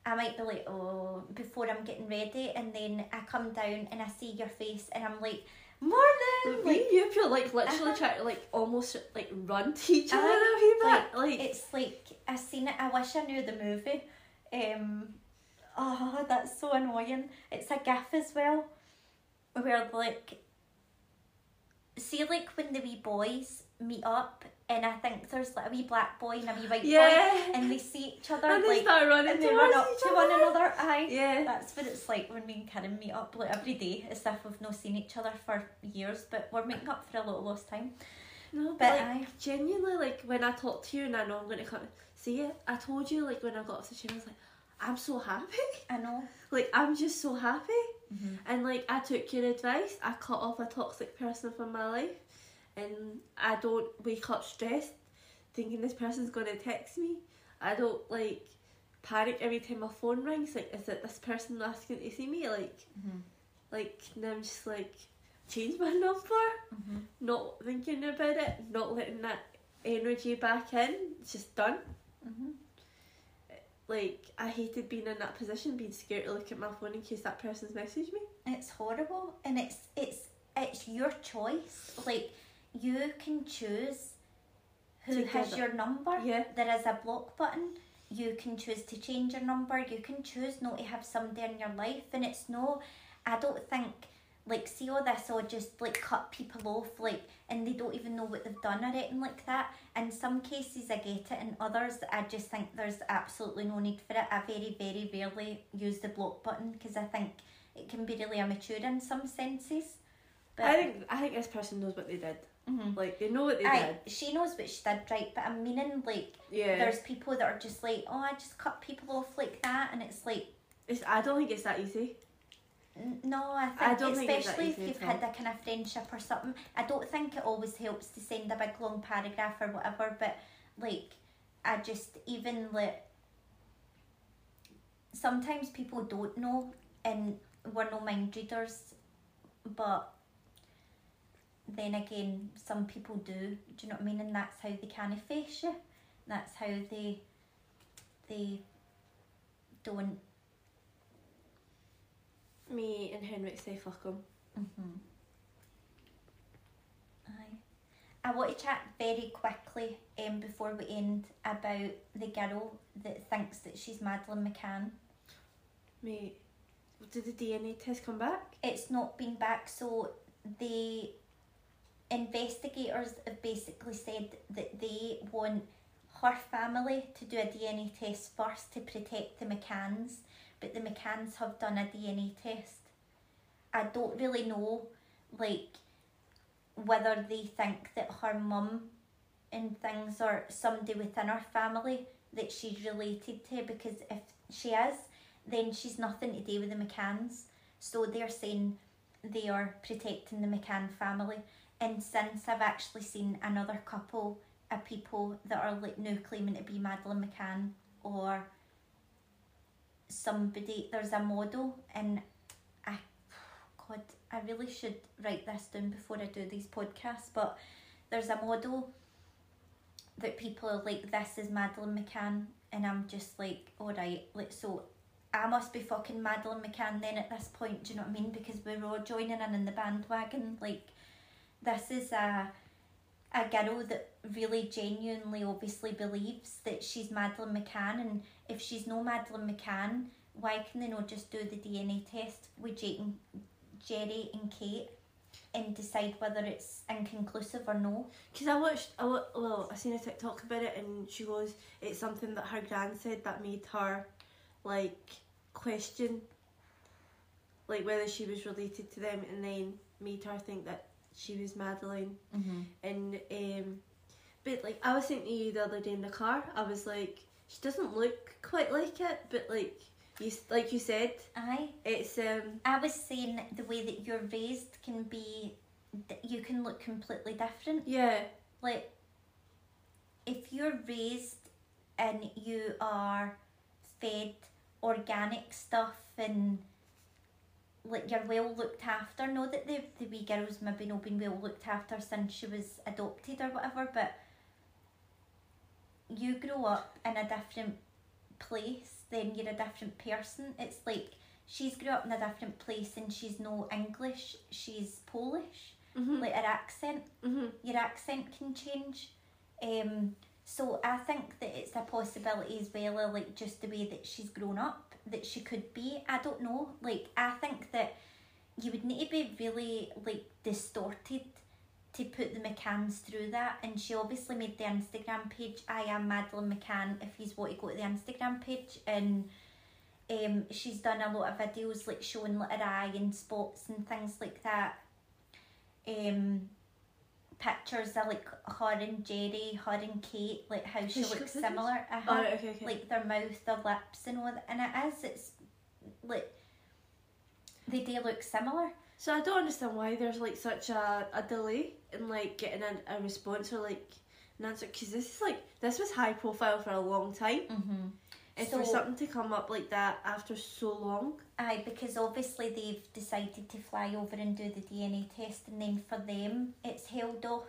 S1: I might be like, oh, before I'm getting ready, and then I come down and I see your face, and I'm like, morning. Like
S2: you feel like literally
S1: Uh-huh.
S2: trying to like almost like run to each other a.
S1: Like,
S2: Like,
S1: it's like I seen it. I wish I knew the movie. Um, oh, that's so annoying. It's a gif as well, where like, see, like when the wee boys meet up, and I think there's like a wee black boy and a wee white boy, and they see each other
S2: and they
S1: like,
S2: start running
S1: and they run up to one another. Aye.
S2: Yeah.
S1: That's what it's like when me and Kirin meet up like every day, as if we've not seen each other for years, but we're making up for a lot of lost time.
S2: No, but,
S1: But
S2: like
S1: aye.
S2: genuinely, like when I talk to you and I know I'm going to come see it, I told you like when I got off the chair, I was like, I'm so happy.
S1: I know.
S2: like I'm just so happy.
S1: Mhm.
S2: And like I took your advice. I cut off a toxic person from my life, and I don't wake up stressed, thinking this person's going to text me. I don't like panic every time my phone rings. Like, is it this person asking to see me? Like,
S1: Mhm.
S2: like now I'm just like change my number,
S1: Mhm.
S2: not thinking about it, not letting that energy back in. It's just done.
S1: Mhm.
S2: Like I hated being in that position, being scared to look at my phone in case that person's messaged me.
S1: It's horrible, and it's it's it's your choice. Like you can choose who
S2: To
S1: has your number.
S2: Yeah.
S1: There is a block button. You can choose to change your number. You can choose not to have somebody in your life, and it's no. I don't think like see all this or just like cut people off like and they don't even know what they've done or anything like that. In some cases I get it, in others I just think there's absolutely no need for it. I very very rarely use the block button because I think it can be really immature in some senses. But
S2: I think I think this person knows what they did.
S1: Mhm.
S2: Like they know what they
S1: Aye,
S2: did.
S1: she knows what she did right, but I'm meaning like
S2: Yeah.
S1: there's people that are just like, oh, I just cut people off like that, and it's like,
S2: It's, I don't think it's that easy.
S1: n- no, I think
S2: I don't think
S1: especially
S2: easy
S1: if you've had a kind of friendship or something, I don't think it always helps to send a big long paragraph or whatever, but like, I just even like sometimes people don't know, and we're no mind readers, but then again, some people do. Do you know what I mean? And that's how they kind of face you. That's how they they don't.
S2: Me and Henrik say fuck them.
S1: Mm-hmm. Aye. I want to chat very quickly um, before we end about the girl that thinks that she's Madeleine McCann.
S2: Mate, did the DNA test come back?
S1: It's not been back, so the investigators have basically said that they want her family to do a DNA test first to protect the McCanns, but the McCanns have done a DNA test. I don't really know, like, whether they think that her mum and things or somebody within her family that she's related to, because if she is, then she's nothing to do with the McCanns. So they're saying they are protecting the McCann family. And since I've actually seen another couple of people that are like now claiming to be Madeleine McCann or somebody, there's a model, and I, God, I really should write this down before I do these podcasts. But there's a model that people are like, this is Madeleine McCann, and I'm just like, alright, like so I must be fucking Madeleine McCann then at this point, do you know what I mean? Because we're all joining in in the bandwagon. Like, this is a a girl that really genuinely obviously believes that she's Madeleine McCann and if she's no Madeleine McCann, why can they not just do the DNA test with Jake and Gerry and Kate and decide whether it's inconclusive or no?
S2: Because I watched, I well, I seen a TikTok about it, and she goes, it's something that her gran said that made her, like, question, like whether she was related to them, and then made her think that she was Madeleine.
S1: Mm-hmm.
S2: And um, but like I was saying to you the other day in the car, I was like, she doesn't look quite like it, but like you, like you said,
S1: Aye.
S2: it's um,
S1: I was saying the way that you're raised can be, you can look completely different.
S2: yeah,
S1: Like, if you're raised and you are fed organic stuff and like you're well looked after, know that the, the wee girl's maybe not been well looked after since she was adopted or whatever, but you grow up in a different place, then you're a different person. It's like she's grew up in a different place and she's no English, she's Polish.
S2: mm-hmm,
S1: Like her accent
S2: mm-hmm.
S1: your accent can change. Um, so I think that it's a possibility as well, of, like just the way that she's grown up, that she could be. I don't know. Like I think that you would need to be really like distorted to put the McCanns through that. And she obviously made the Instagram page. I am Madeleine McCann. If you want to go to the Instagram page and. Um, she's done a lot of videos like showing her eye and spots and things like that. Um, pictures of like her and Gerry, her and Kate, like how she
S2: Has
S1: looks similar. Uh-huh.
S2: Oh, okay, okay.
S1: Like their mouth, their lips, and all that. And it is, it's like they do look similar.
S2: so I don't understand why there's like such a, a delay in like getting a, a response or like an answer because this is like this was high profile for a long time.
S1: Mm-hmm.
S2: And
S1: So-
S2: for something to come up like that after so long,
S1: Aye, because obviously they've decided to fly over and do the DNA test, and then for them it's held off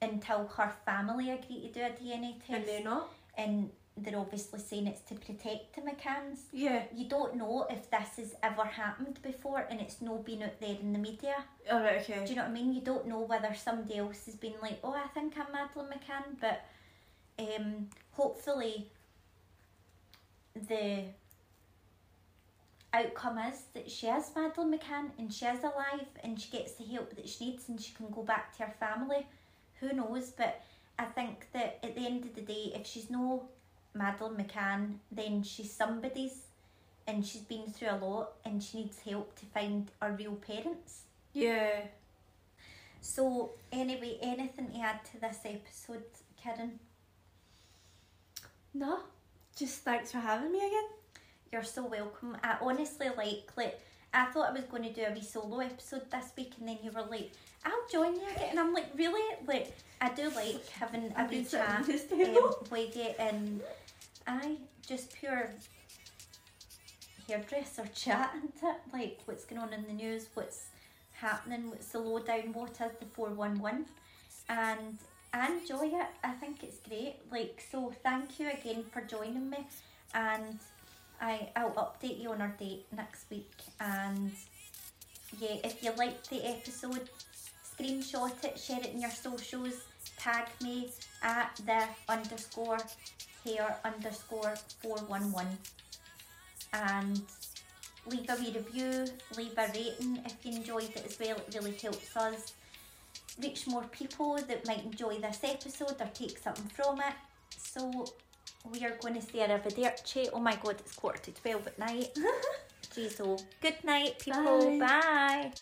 S1: until her family agree to do a DNA test.
S2: and they're not.
S1: and they're obviously saying it's to protect the McCanns.
S2: Yeah.
S1: You don't know if this has ever happened before and it's no been out there in the media.
S2: All right. Okay.
S1: Do you know what I mean? You don't know whether somebody else has been like, oh, I think I'm Madeleine McCann, but um, hopefully the outcome is that she is Madeleine McCann and she is alive and she gets the help that she needs and she can go back to her family. Who knows? But I think that at the end of the day, if she's no Madeleine McCann, then she's somebody's and she's been through a lot and she needs help to find her real parents.
S2: Yeah.
S1: So, anyway, anything to add to this episode, Kirin?
S2: No. Just thanks for having me again.
S1: You're so welcome. I honestly like, like, I thought I was going to do a wee solo episode this week, and then you were like, I'll join you again. And I'm like, really? Like, I do like having a wee chat um, with you, and I just pure hairdresser chat, isn't it? Like, what's going on in the news, what's happening, what's the lowdown, what is the 411, and enjoy it. I think it's great. Like, so thank you again for joining me, and I I'll update you on our date next week. And yeah, if you liked the episode, screenshot it, share it in your socials, tag me at the underscore hair underscore four one one, and leave a wee review, leave a rating if you enjoyed it as well. It really helps us reach more people that might enjoy this episode or take something from it. So we are going to say arrivederci. Oh my god, it's quarter to twelve at night. Jeez, oh. Good night, people.
S2: Bye.
S1: Bye.